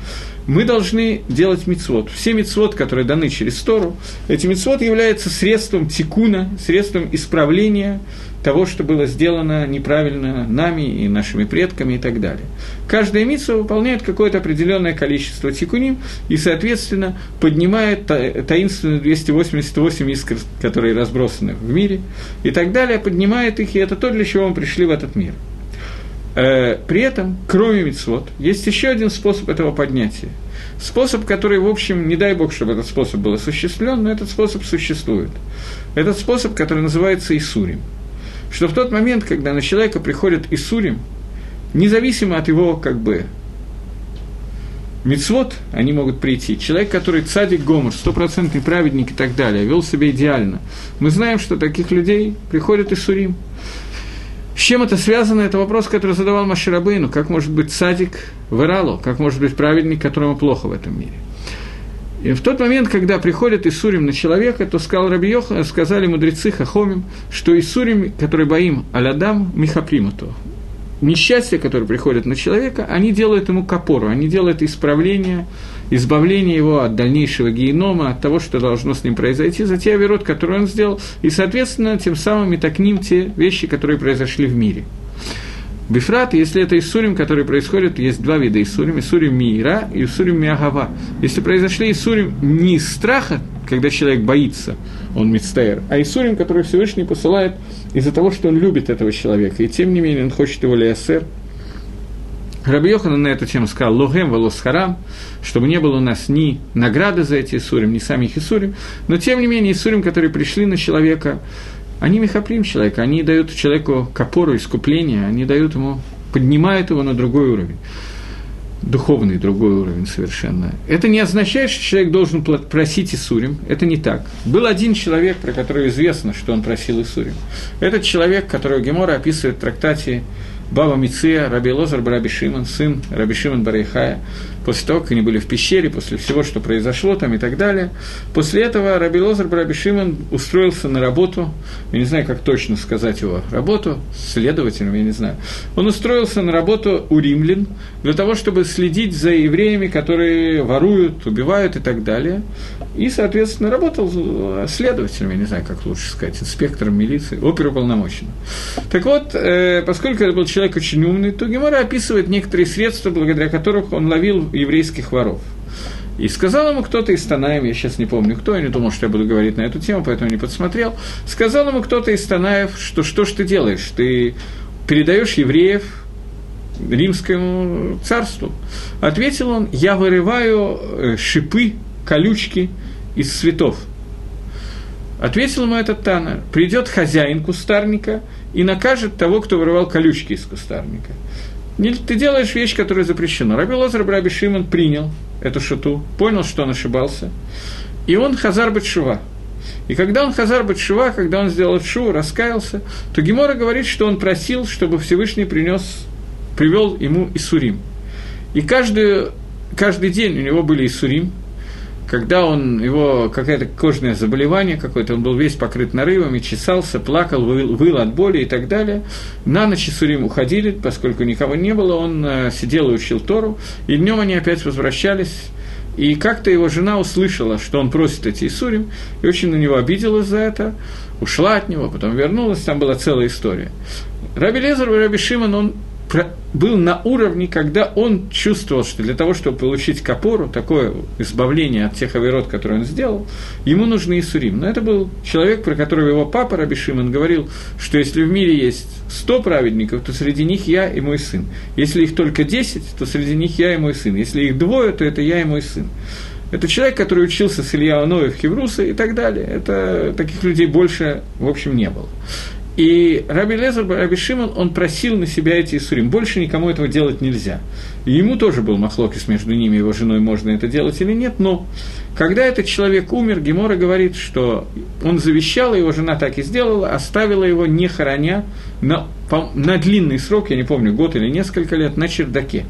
мы должны делать мицвод. Все мицвод, которые даны через Тору, эти мицвод являются средством тикуна, средством исправления того, что было сделано неправильно нами и нашими предками и так далее. Каждая митсва выполняет какое-то определенное количество тикуним и, соответственно, поднимает таинственные 288 искр, которые разбросаны в мире, и так далее, поднимает их, и это то, для чего мы пришли в этот мир. Э, при этом, кроме мицвод, есть еще один способ этого поднятия. Способ, который, в общем, не дай бог, чтобы этот способ был осуществлен, но этот способ существует. Этот способ, который называется Исурим – что в тот момент, когда на человека приходит Исурим, независимо от его, как бы, Мицвод, они могут прийти. Человек, который цадик гомор, стопроцентный праведник и так далее, вел себя идеально. Мы знаем, что таких людей приходят и сурим. С чем это связано? Это вопрос, который задавал Маширабейну. Как может быть цадик в? Как может быть праведник, которому плохо в этом мире? И в тот момент, когда приходит Исурим на человека, то сказал Рабиох, сказали мудрецы Хахомим, что Исурим, который боим Алядам, Михапримату. Несчастья, которые приходят на человека, они делают ему копору, они делают исправление, избавление его от дальнейшего генома, от того, что должно с ним произойти, за те оверот, которые он сделал, и, соответственно, тем самым и так ним те вещи, которые произошли в мире. Бифрат, если это Исурим, который происходит, есть два вида Исурим, Исурим Миира и Исурим Миагава. Если произошли Исурим не из страха, когда человек боится, он мицтаэр, а Исурим, который Всевышний посылает из-за того, что он любит этого человека, и тем не менее он хочет его лиасер. Раби Йохан на эту тему сказал «Логем волос харам», чтобы не было у нас ни награды за эти Исурим, ни самих Исурим, но тем не менее Исурим, которые пришли на человека, они мехаплим человека, они дают человеку копору, искупление, они дают ему, поднимают его на другой уровень духовный другой уровень совершенно. Это не означает, что человек должен просить Исурим. Это не так. Был один человек, про которого известно, что он просил Исурим. Этот человек, которого Гемора описывает в трактате Баба Миция, Раби Лозар Бараби Шиман, сын Раби Шиман Барайхая, после того, как они были в пещере, после всего, что произошло там и так далее. После этого Раби Лозар Раби Шимон устроился на работу, я не знаю, как точно сказать его работу, следователем, я не знаю. Он устроился на работу у римлян для того, чтобы следить за евреями, которые воруют, убивают и так далее. И, соответственно, работал следователем, я не знаю, как лучше сказать, инспектором милиции, оперуполномоченным. Так вот, э, поскольку это был человек очень умный, то Гемора описывает некоторые средства, благодаря которым он ловил еврейских воров. И сказал ему кто-то из Танаем, я сейчас не помню кто, я не думал, что я буду говорить на эту тему, поэтому не подсмотрел, сказал ему кто-то из Танаев, что что ж ты делаешь, ты передаешь евреев римскому царству. Ответил он, я вырываю э, шипы, колючки из цветов. Ответил ему этот Тана, придет хозяин кустарника и накажет того, кто вырывал колючки из кустарника ты делаешь вещь, которая запрещена. Раби Лозар Раби Шимон принял эту шуту, понял, что он ошибался, и он хазар Батшува. И когда он хазар Батшува, когда он сделал шу, раскаялся, то Гемора говорит, что он просил, чтобы Всевышний принес, привел ему Исурим. И каждый, каждый день у него были Исурим, когда он, его какое-то кожное заболевание какое-то, он был весь покрыт нарывами, чесался, плакал, выл, выл от боли и так далее. На ночь Сурим уходили, поскольку никого не было, он э, сидел и учил Тору, и днем они опять возвращались, и как-то его жена услышала, что он просит эти Исурим, и очень на него обиделась за это, ушла от него, потом вернулась, там была целая история. Раби Лезер и Раби Шимон, он был на уровне, когда он чувствовал, что для того, чтобы получить капору, такое избавление от тех оверот, которые он сделал, ему нужны Исурим. Но это был человек, про которого его папа Раби Шимон говорил, что если в мире есть сто праведников, то среди них я и мой сын. Если их только десять, то среди них я и мой сын. Если их двое, то это я и мой сын. Это человек, который учился с Илья Аноев, Хевруса и так далее. Это, таких людей больше, в общем, не было. И Раби Лезер, Раби Шимон, он просил на себя эти Исурим. Больше никому этого делать нельзя. И ему тоже был махлокис между ними и его женой, можно это делать или нет. Но когда этот человек умер, Гемора говорит, что он завещал, его жена так и сделала, оставила его, не хороня, на, на длинный срок, я не помню, год или несколько лет, на чердаке.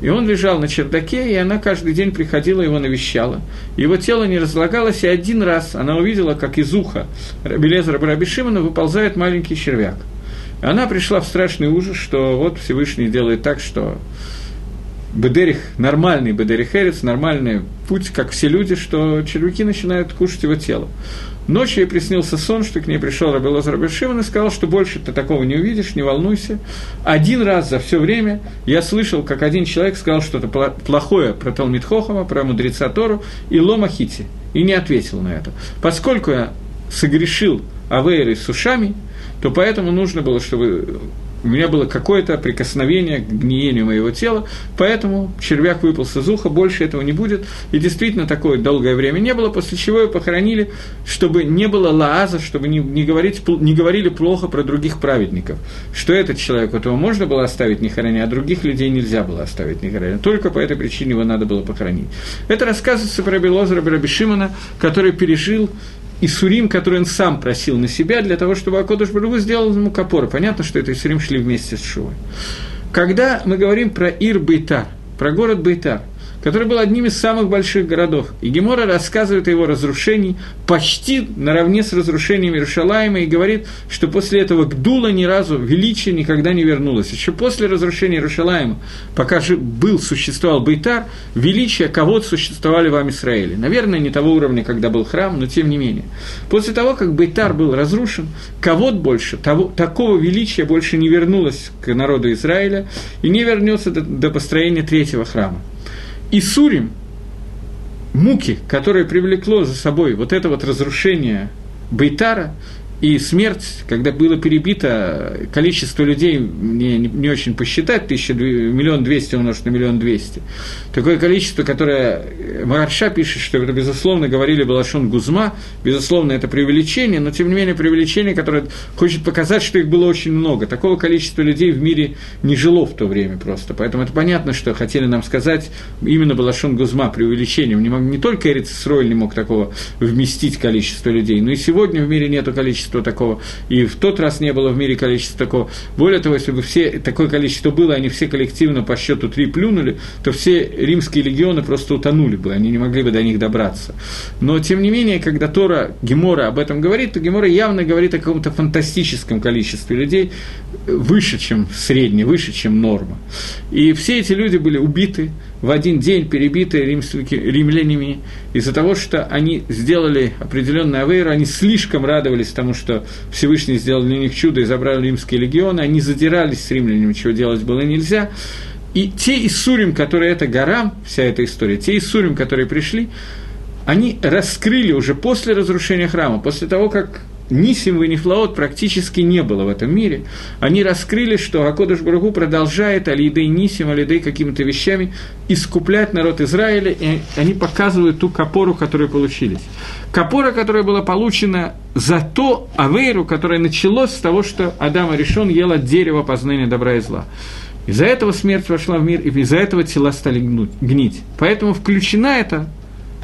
И он лежал на чердаке, и она каждый день приходила, его навещала. Его тело не разлагалось, и один раз она увидела, как из уха Белезра Барабишимана выползает маленький червяк. Она пришла в страшный ужас, что вот Всевышний делает так, что Бедерих, нормальный Бедерих Эрец, нормальный путь, как все люди, что червяки начинают кушать его тело. Ночью ей приснился сон, что к ней пришел Рабелоза Рабешиман и сказал, что больше ты такого не увидишь, не волнуйся. Один раз за все время я слышал, как один человек сказал что-то плохое про Талмит Хохама, про мудреца Тору и Лома Хити, и не ответил на это. Поскольку я согрешил Авейрой с ушами, то поэтому нужно было, чтобы у меня было какое-то прикосновение к гниению моего тела, поэтому червяк выпал из уха, больше этого не будет. И действительно такое долгое время не было, после чего его похоронили, чтобы не было лааза, чтобы не, не, говорить, не говорили плохо про других праведников. Что этот человек, вот его можно было оставить не хороня, а других людей нельзя было оставить не хороня. Только по этой причине его надо было похоронить. Это рассказывается про Белозера Брабишимана, который пережил Исурим, который он сам просил на себя, для того, чтобы Акодыш Барагу сделал ему капоры. Понятно, что это Исурим шли вместе с Шувой. Когда мы говорим про Ир Бейтар, про город Бейтар – который был одним из самых больших городов. И Гемора рассказывает о его разрушении почти наравне с разрушением Иерушалайма и говорит, что после этого Гдула ни разу величие никогда не вернулось. Еще после разрушения Иерушалайма, пока же был, существовал Бейтар, величие кого-то существовали в Израиле. Наверное, не того уровня, когда был храм, но тем не менее. После того, как Бейтар был разрушен, кого-то больше, того, такого величия больше не вернулось к народу Израиля и не вернется до, до построения третьего храма. И Сурим, муки, которые привлекло за собой вот это вот разрушение Бейтара, и смерть, когда было перебито количество людей, мне не, не очень посчитать, тысяча, миллион двести умножить на миллион двести, такое количество, которое э, Марша пишет, что это, безусловно, говорили Балашон Гузма, безусловно, это преувеличение, но, тем не менее, преувеличение, которое хочет показать, что их было очень много. Такого количества людей в мире не жило в то время просто. Поэтому это понятно, что хотели нам сказать именно Балашон Гузма преувеличением. Не, мог, не только Эрицесроль Сроль не мог такого вместить количество людей, но и сегодня в мире нету количества количества такого, и в тот раз не было в мире количества такого. Более того, если бы все, такое количество было, они все коллективно по счету три плюнули, то все римские легионы просто утонули бы, они не могли бы до них добраться. Но, тем не менее, когда Тора Гемора об этом говорит, то Гемора явно говорит о каком-то фантастическом количестве людей, выше, чем среднее, выше, чем норма. И все эти люди были убиты, в один день перебиты римлянами из-за того, что они сделали определенный авейр, они слишком радовались тому, что Всевышний сделал для них чудо и забрал римские легионы, они задирались с римлянами, чего делать было нельзя. И те Иссурим, которые это горам, вся эта история, те Иссурим, которые пришли, они раскрыли уже после разрушения храма, после того, как Нисим и Нефлаот практически не было в этом мире. Они раскрыли, что Акодыш Барагу продолжает Алидей Нисим, Алидей какими-то вещами искуплять народ Израиля, и они показывают ту капору, которую получились. Капора, которая была получена за то авейру, которое началось с того, что Адам решен ел от дерева познания добра и зла. Из-за этого смерть вошла в мир, и из-за этого тела стали гнить. Поэтому включена эта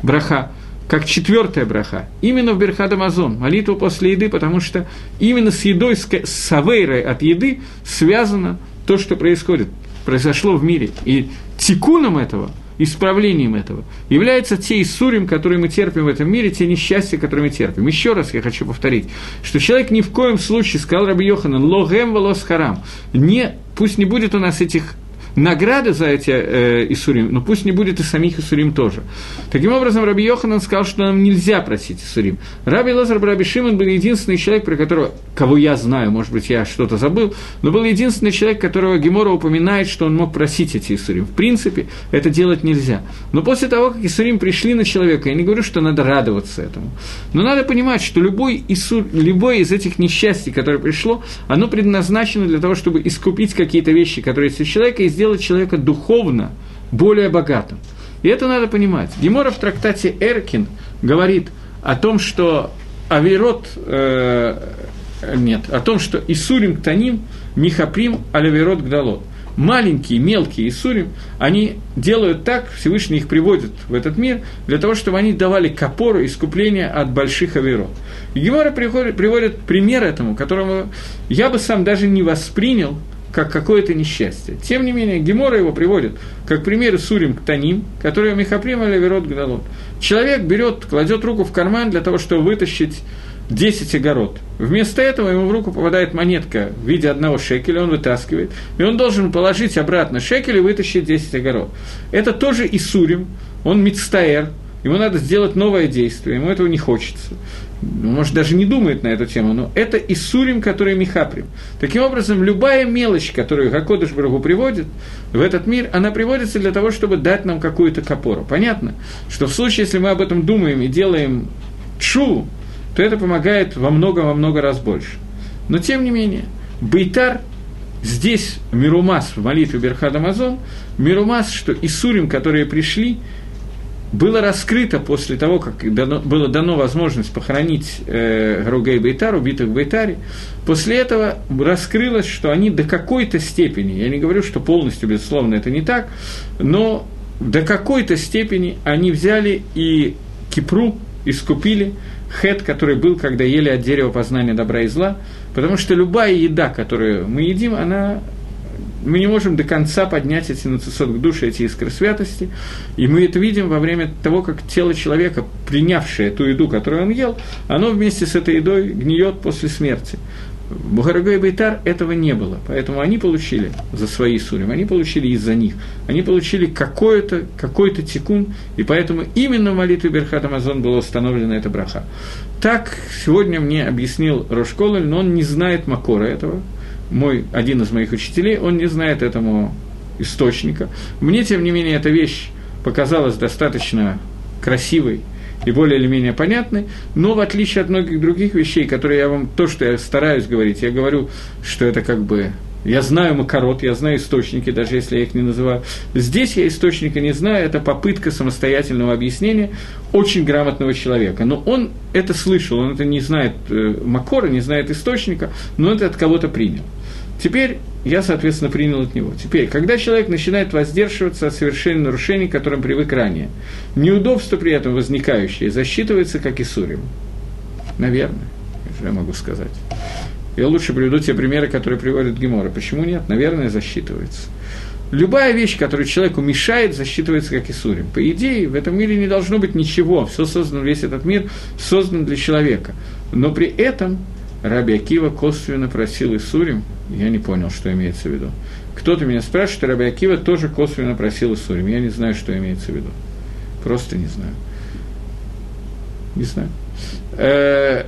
браха – как четвертая браха, именно в Берхад Амазон, молитву после еды, потому что именно с едой, с савейрой от еды связано то, что происходит, произошло в мире. И тикуном этого, исправлением этого, является те Иссурим, которые мы терпим в этом мире, те несчастья, которые мы терпим. Еще раз я хочу повторить, что человек ни в коем случае, сказал Раби Йоханан, логем волос харам, не, пусть не будет у нас этих награды за эти э, Исурим, но пусть не будет и самих Исурим тоже. Таким образом, Раби Йоханан сказал, что нам нельзя просить Исурим. Раби Лазар Раби Шимон был единственный человек, про которого, кого я знаю, может быть, я что-то забыл, но был единственный человек, которого Гемора упоминает, что он мог просить эти Исурим. В принципе, это делать нельзя. Но после того, как Исурим пришли на человека, я не говорю, что надо радоваться этому, но надо понимать, что любой, Исур, любой из этих несчастий, которое пришло, оно предназначено для того, чтобы искупить какие-то вещи, которые есть у человека, и сделать сделать человека духовно более богатым. И это надо понимать. Гемора в трактате Эркин говорит о том, что Аверот, э, нет, о том, что Исурим Таним, Михаприм, Алаверот Гдалот. Маленькие, мелкие Исурим, они делают так, Всевышний их приводит в этот мир, для того, чтобы они давали копору искупления от больших Аверот. И Гемора приводит пример этому, которому я бы сам даже не воспринял, как какое-то несчастье. Тем не менее, Гемора его приводит как пример Сурим Ктаним, который Михаприм или Верот Гдалот. Человек берет, кладет руку в карман для того, чтобы вытащить 10 огород. Вместо этого ему в руку попадает монетка в виде одного шекеля, он вытаскивает, и он должен положить обратно шекель и вытащить 10 огород. Это тоже Исурим, он мицтаэр, ему надо сделать новое действие, ему этого не хочется. Может, даже не думает на эту тему, но это Исурим, который Михаприм. Таким образом, любая мелочь, которую Гакодыш Барагу приводит в этот мир, она приводится для того, чтобы дать нам какую-то копору. Понятно, что в случае, если мы об этом думаем и делаем чу, то это помогает во много-во много раз больше. Но, тем не менее, Бейтар здесь, Мирумас в молитве Берхад Амазон, Мирумас, что Исурим, которые пришли, было раскрыто после того, как дано, было дано возможность похоронить э, Груга и Бейтар, убитых в Бейтаре, после этого раскрылось, что они до какой-то степени, я не говорю, что полностью, безусловно, это не так, но до какой-то степени они взяли и Кипру искупили, хет, который был, когда ели от дерева познания добра и зла, потому что любая еда, которую мы едим, она мы не можем до конца поднять эти нацисот души, эти искры святости, и мы это видим во время того, как тело человека, принявшее ту еду, которую он ел, оно вместе с этой едой гниет после смерти. В Бугарагой Бейтар этого не было, поэтому они получили за свои сурим, они получили из-за них, они получили какой-то какой тикун, и поэтому именно в молитве Берхат Амазон была установлена эта браха. Так сегодня мне объяснил Рошколель, но он не знает Макора этого, мой, один из моих учителей, он не знает этому источника. Мне, тем не менее, эта вещь показалась достаточно красивой и более или менее понятной, но в отличие от многих других вещей, которые я вам, то, что я стараюсь говорить, я говорю, что это как бы я знаю макарот, я знаю источники, даже если я их не называю. Здесь я источника не знаю, это попытка самостоятельного объяснения очень грамотного человека. Но он это слышал, он это не знает э, макора, не знает источника, но это от кого-то принял. Теперь я, соответственно, принял от него. Теперь, когда человек начинает воздерживаться от совершения нарушений, к которым привык ранее, неудобство при этом возникающее засчитывается как и сурим. Наверное, я могу сказать. Я лучше приведу те примеры, которые приводят Гемора. Почему нет? Наверное, засчитывается. Любая вещь, которая человеку мешает, засчитывается как и сурим. По идее, в этом мире не должно быть ничего. Все создано, весь этот мир создан для человека. Но при этом Раби Акива косвенно просил Исурим, я не понял, что имеется в виду. Кто-то меня спрашивает, Раби Акива тоже косвенно просил Исурим. Я не знаю, что имеется в виду. Просто не знаю. Не знаю. Э,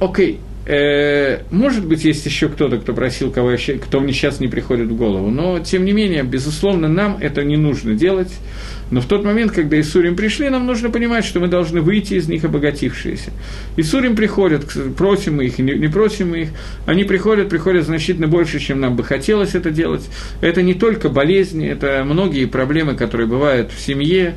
окей. Э, может быть, есть еще кто-то, кто просил, кого я, кто мне сейчас не приходит в голову. Но, тем не менее, безусловно, нам это не нужно делать. Но в тот момент, когда Исурим пришли, нам нужно понимать, что мы должны выйти из них обогатившиеся. Исурим приходят, просим мы их, не, не просим мы их, они приходят, приходят значительно больше, чем нам бы хотелось это делать. Это не только болезни, это многие проблемы, которые бывают в семье,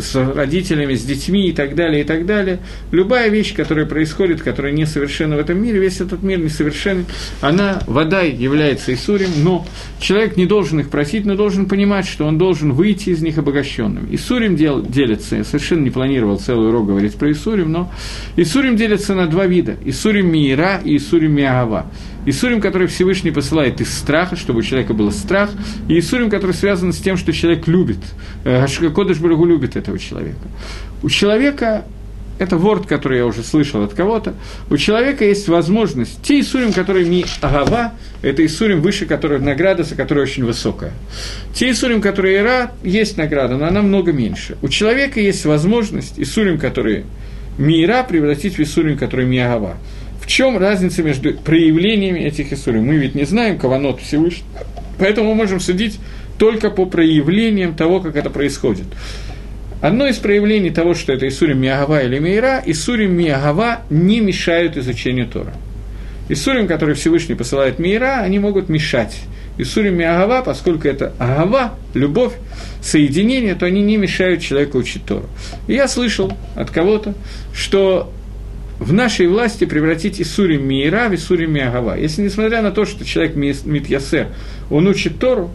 с родителями, с детьми и так далее, и так далее. Любая вещь, которая происходит, которая несовершенна в этом мире, весь этот мир несовершенен, она, вода является Исурим, но человек не должен их просить, но должен понимать, что он должен выйти из них обогащенным. Исурим дел, делится, я совершенно не планировал целый урок говорить про Исурим, но Исурим делится на два вида. Исурим Миира и Исурим Миагава. Исурим, который Всевышний посылает из страха, чтобы у человека был страх, и Исурим, который связан с тем, что человек любит, э, Кодыш Барагу любит этого человека. У человека это ворд, который я уже слышал от кого-то, у человека есть возможность, те Исурим, которые ми агава, это Исурим выше которых награда, за которая очень высокая. Те Исурим, которые Ира, есть награда, но она много меньше. У человека есть возможность Исурим, которые Мира, превратить в Исурим, который Миагава. В чем разница между проявлениями этих Исурим? Мы ведь не знаем Каванот Всевышнего, поэтому мы можем судить только по проявлениям того, как это происходит. Одно из проявлений того, что это Исурим Миагава или Мейра, Исурим Миагава не мешают изучению Тора. Исурим, которые Всевышний посылает Мейра, они могут мешать. Исурим Миагава, поскольку это Агава, любовь, соединение, то они не мешают человеку учить Тору. И я слышал от кого-то, что в нашей власти превратить Исурим Миира в Исурим Миагава. Если несмотря на то, что человек Митьясер, он учит Тору,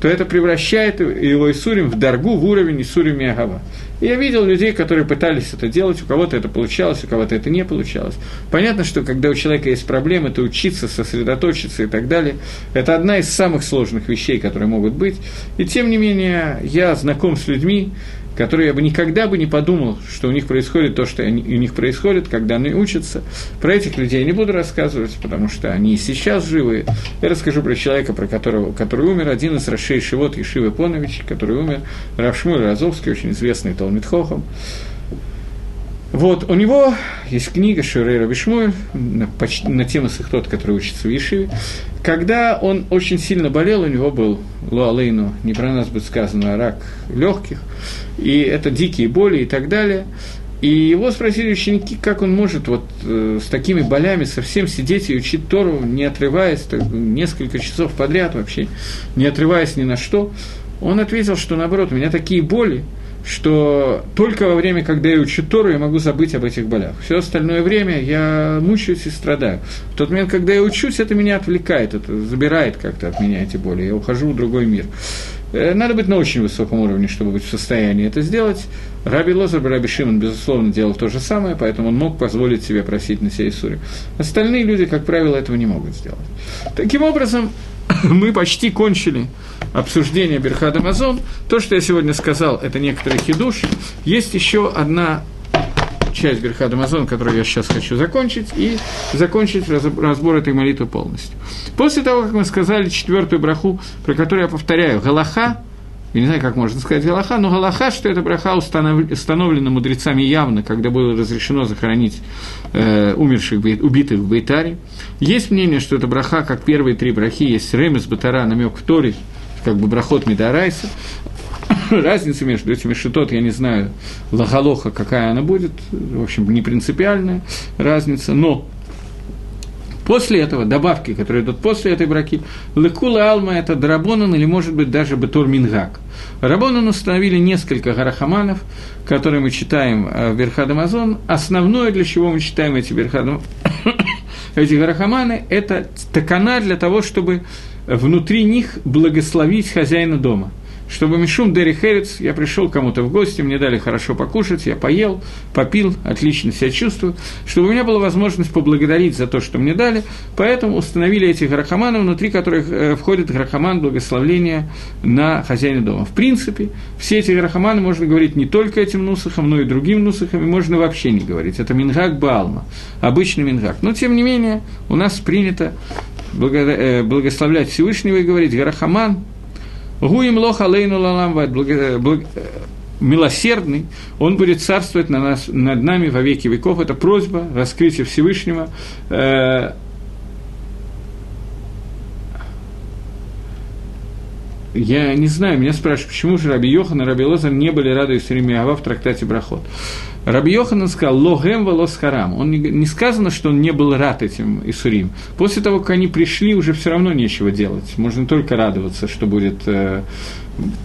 то это превращает его Исурим в Даргу, в уровень Исурим Миагава. Я видел людей, которые пытались это делать, у кого-то это получалось, у кого-то это не получалось. Понятно, что когда у человека есть проблемы, то учиться, сосредоточиться и так далее, это одна из самых сложных вещей, которые могут быть. И тем не менее, я знаком с людьми, которые я бы никогда бы не подумал, что у них происходит то, что они, у них происходит, когда они учатся. Про этих людей я не буду рассказывать, потому что они и сейчас живы. Я расскажу про человека, про которого, который умер, один из Рашей Шивот Ешивы Понович, который умер, Равшмуль Разовский, очень известный Талмит Хохом. Вот, у него есть книга Шурей Рабишмуэль на, на тему тот, который учится в Ешиве. Когда он очень сильно болел, у него был Луалейну, не про нас будет сказано, а рак легких, и это дикие боли и так далее. И его спросили ученики, как он может вот э, с такими болями совсем сидеть и учить Тору, не отрываясь, так, несколько часов подряд вообще, не отрываясь ни на что. Он ответил, что наоборот, у меня такие боли, что только во время, когда я учу Тору, я могу забыть об этих болях. Все остальное время я мучаюсь и страдаю. В тот момент, когда я учусь, это меня отвлекает, это забирает как-то от меня эти боли. Я ухожу в другой мир. Э, надо быть на очень высоком уровне, чтобы быть в состоянии это сделать. Раби Лозер, Раби Шимон, безусловно, делал то же самое, поэтому он мог позволить себе просить на себе Исури. Остальные люди, как правило, этого не могут сделать. Таким образом, (coughs) мы почти кончили обсуждение Берхад Амазон. То, что я сегодня сказал, это некоторый хидуш. Есть еще одна часть Берхад Амазон, которую я сейчас хочу закончить, и закончить разбор этой молитвы полностью. После того, как мы сказали четвертую браху, про которую я повторяю, Галаха, я не знаю, как можно сказать Галаха, но Галаха, что эта браха установлена мудрецами явно, когда было разрешено захоронить э, умерших, убитых в Бейтаре. Есть мнение, что это браха, как первые три брахи, есть Ремес Батара, намек в Торе, как бы брахот Медарайса. (coughs) Разница между этими шитот, я не знаю, лагалоха, какая она будет, в общем, не принципиальная разница, но После этого добавки, которые идут после этой браки, лекула алма – это драбонан или, может быть, даже бетур мингак. Рабонан установили несколько гарахаманов, которые мы читаем э, в Верхадамазон. Основное, для чего мы читаем эти Верхадам... (coughs) эти гарахаманы, это такана для того, чтобы внутри них благословить хозяина дома – чтобы Мишум Дерри Херец, я пришел кому-то в гости, мне дали хорошо покушать, я поел, попил, отлично себя чувствую, чтобы у меня была возможность поблагодарить за то, что мне дали, поэтому установили эти грахаманы, внутри которых э, входит грахаман благословления на хозяина дома. В принципе, все эти грахаманы можно говорить не только этим нусахом, но и другим нусахом, и можно вообще не говорить. Это мингак Баалма, обычный мингак. Но, тем не менее, у нас принято э, благословлять Всевышнего и говорить Гарахаман, Гуим лох алейну лалам э, милосердный, он будет царствовать на нас, над нами во веки веков. Это просьба, раскрытие Всевышнего. Э, я не знаю, меня спрашивают, почему же Раби Йохан и Раби Лозар не были рады Исримиава в трактате Брахот. Раби Йоханан сказал «Логем волос харам». Он не, не сказано, что он не был рад этим Исурим. После того, как они пришли, уже все равно нечего делать. Можно только радоваться, что будет э,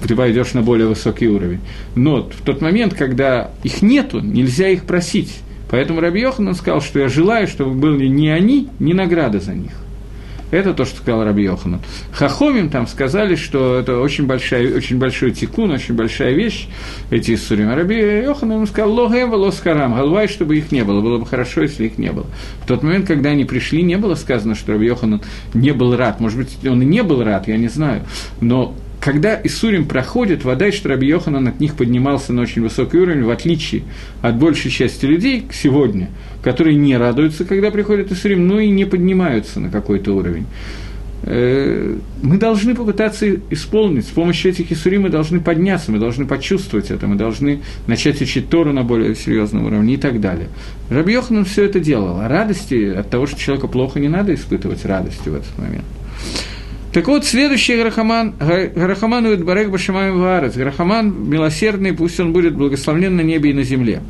ты пойдешь на более высокий уровень. Но в тот момент, когда их нету, нельзя их просить. Поэтому Раби Йоханан сказал, что я желаю, чтобы были не они, не награда за них. Это то, что сказал Раби Йоханан. Хахомим там сказали, что это очень, большая, очень большой тикун, очень большая вещь, эти Иссурим. А Раби Йоханан ему сказал, логем волос харам, галвай, чтобы их не было. Было бы хорошо, если их не было. В тот момент, когда они пришли, не было сказано, что Раби Йоханан не был рад. Может быть, он и не был рад, я не знаю. Но когда Исурим проходит, вода, что Раби Йоханан от них поднимался на очень высокий уровень, в отличие от большей части людей сегодня, которые не радуются, когда приходит Исурим, но и не поднимаются на какой-то уровень. Э, мы должны попытаться исполнить, с помощью этих Исурим мы должны подняться, мы должны почувствовать это, мы должны начать учить Тору на более серьезном уровне и так далее. Раби Йоханан все это делал, а радости от того, что человеку плохо, не надо испытывать радости в этот момент. Так вот, следующий Гарахаман ует Барек Башимаем Ваарец, Гарахаман милосердный, пусть он будет благословлен на небе и на земле.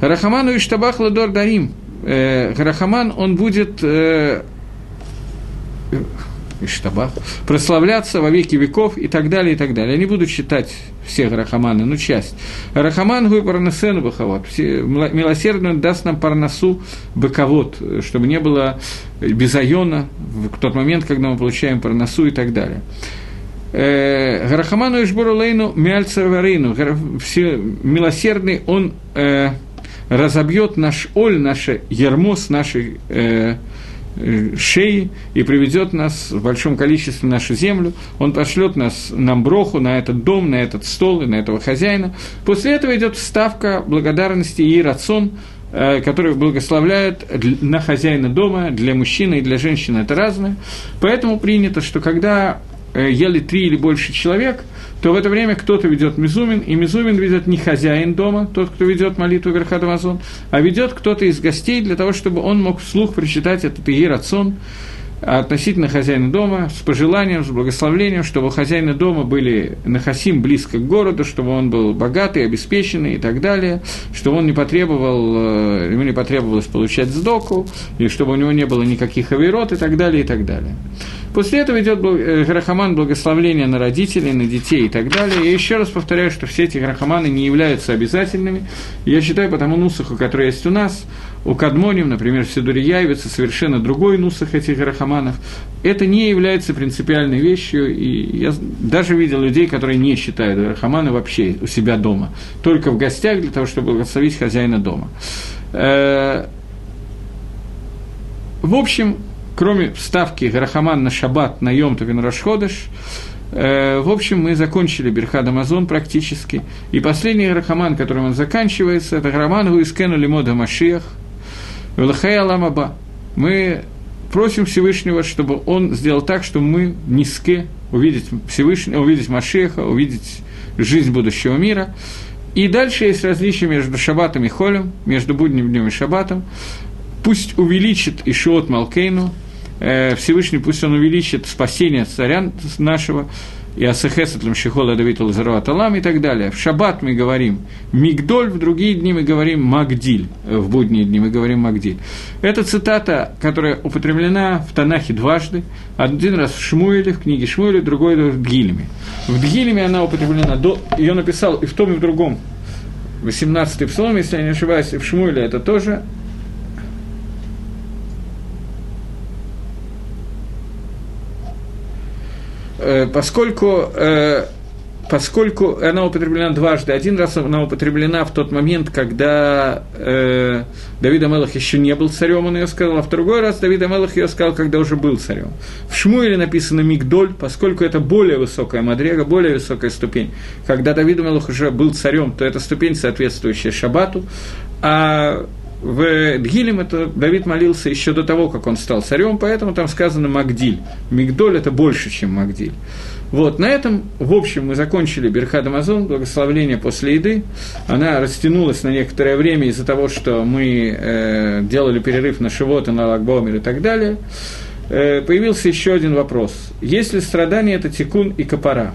Гарахаман ует Штабах Ладор Дарим, э, Гарахаман, он будет э, Иштабах, прославляться во веки веков и так далее, и так далее. Я не буду читать все Рахаманы, но часть. Рахаман гуй парнасену бахавот. Милосердный даст нам парнасу быковод, чтобы не было безайона в тот момент, когда мы получаем парнасу и так далее. Э, Гарахаману Ишбурулейну Миальцеварейну, милосердный, он э, разобьет наш оль, наше ярмо с нашей э, э, шеи и приведет нас в большом количестве в нашу землю. Он пошлет нас, нам броху на этот дом, на этот стол и на этого хозяина. После этого идет вставка благодарности и рацион, э, который благословляет на хозяина дома, для мужчины и для женщины это разное. Поэтому принято, что когда э, ели три или больше человек – то в это время кто-то ведет Мизумин, и Мизумин ведет не хозяин дома, тот, кто ведет молитву Верхат Амазон, а ведет кто-то из гостей для того, чтобы он мог вслух прочитать этот Иерацион относительно хозяина дома, с пожеланием, с благословлением, чтобы у хозяина дома были нахасим близко к городу, чтобы он был богатый, обеспеченный и так далее, чтобы он не потребовал, э, ему не потребовалось получать сдоку, и чтобы у него не было никаких авирот и так далее, и так далее. После этого идет э, грахаман благословления на родителей, на детей и так далее. Я еще раз повторяю, что все эти грахаманы не являются обязательными. Я считаю, по тому нусаху, который есть у нас, у Кадмоним, например, в Сидуре явится совершенно другой нусах этих грахаманов. Это не является принципиальной вещью, и я даже видел людей, которые не считают грахаманы вообще у себя дома, только в гостях для того, чтобы благословить хозяина дома. Э, в общем, кроме вставки Гарахаман на Шаббат, на Йом Товин Рашходыш, э, в общем, мы закончили Берхад Амазон практически. И последний Гарахаман, которым он заканчивается, это Гараман Гуискену Лимода Машиях, Велахай Аламаба. Мы просим Всевышнего, чтобы он сделал так, чтобы мы низке увидеть Всевышнего, увидеть Машеха, увидеть жизнь будущего мира. И дальше есть различия между шаббатом и холем, между будним днем и шаббатом. Пусть увеличит Ишиот Малкейну, Э, Всевышний пусть он увеличит спасение царя нашего, и Асехесатлем Шихола Давид Лазаруат Алам и так далее. В шаббат мы говорим Мигдоль, в другие дни мы говорим Магдиль, э, в будние дни мы говорим Магдиль. Это цитата, которая употреблена в Танахе дважды, один раз в Шмуэле, в книге Шмуэля, другой в Дгилеме. В Дгилеме она употреблена, до, ее написал и в том, и в другом 18-й псалом, если я не ошибаюсь, и в Шмуэле это тоже поскольку, э, поскольку она употреблена дважды, один раз она употреблена в тот момент, когда э, Давид Амелах еще не был царем, он ее сказал, а в другой раз Давид Амелах ее сказал, когда уже был царем. В Шмуиле написано Мигдоль, поскольку это более высокая мадрега, более высокая ступень. Когда Давид Амелах уже был царем, то это ступень, соответствующая Шабату, а в Дгилем это Давид молился еще до того, как он стал царем, поэтому там сказано Магдиль. Мигдоль – это больше, чем Магдиль. Вот, на этом, в общем, мы закончили Берхад Амазон, благословление после еды. Она растянулась на некоторое время из-за того, что мы э, делали перерыв на Шивот, на Лагбомер и так далее. Э, появился еще один вопрос. Если страдание – это тикун и капара,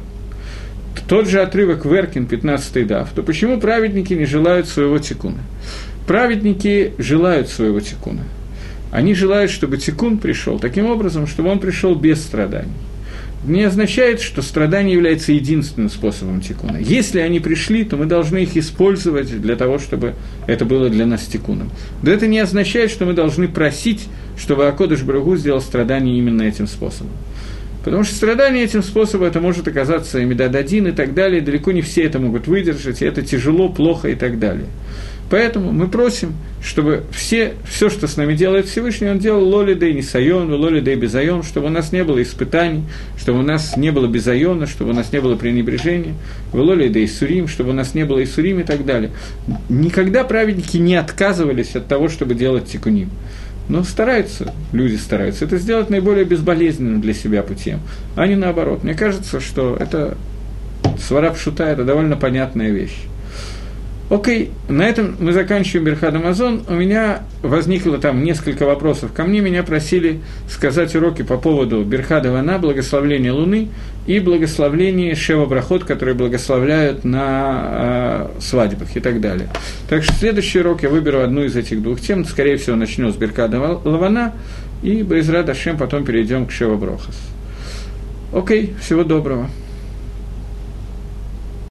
тот же отрывок Веркин, 15-й дав, то почему праведники не желают своего тикуна? Праведники желают своего тикуна. Они желают, чтобы тикун пришел таким образом, чтобы он пришел без страданий. Не означает, что страдание является единственным способом тикуна. Если они пришли, то мы должны их использовать для того, чтобы это было для нас тикуном. Но это не означает, что мы должны просить, чтобы Акодыш Брагу сделал страдание именно этим способом. Потому что страдание этим способом это может оказаться и медададин и так далее. Далеко не все это могут выдержать, и это тяжело, плохо и так далее. Поэтому мы просим, чтобы все, все, что с нами делает Всевышний, он делал лоли да и нисайон, лоли да и безайон, чтобы у нас не было испытаний, чтобы у нас не было безайона, чтобы у нас не было пренебрежения, лоли да и сурим, чтобы у нас не было и сурим и так далее. Никогда праведники не отказывались от того, чтобы делать тикуним. Но стараются, люди стараются это сделать наиболее безболезненным для себя путем, а не наоборот. Мне кажется, что это свара пшута – это довольно понятная вещь. Окей, на этом мы заканчиваем Берхад Амазон. У меня возникло там несколько вопросов. Ко мне меня просили сказать уроки по поводу Берхада Вана, благословления Луны и благословения Шева Брахот, которые благословляют на э, свадьбах и так далее. Так что следующий урок я выберу одну из этих двух тем. Скорее всего, начну с Берхада Лавана, и Байзра Дашем потом перейдем к Шева Брохас. Окей, всего доброго.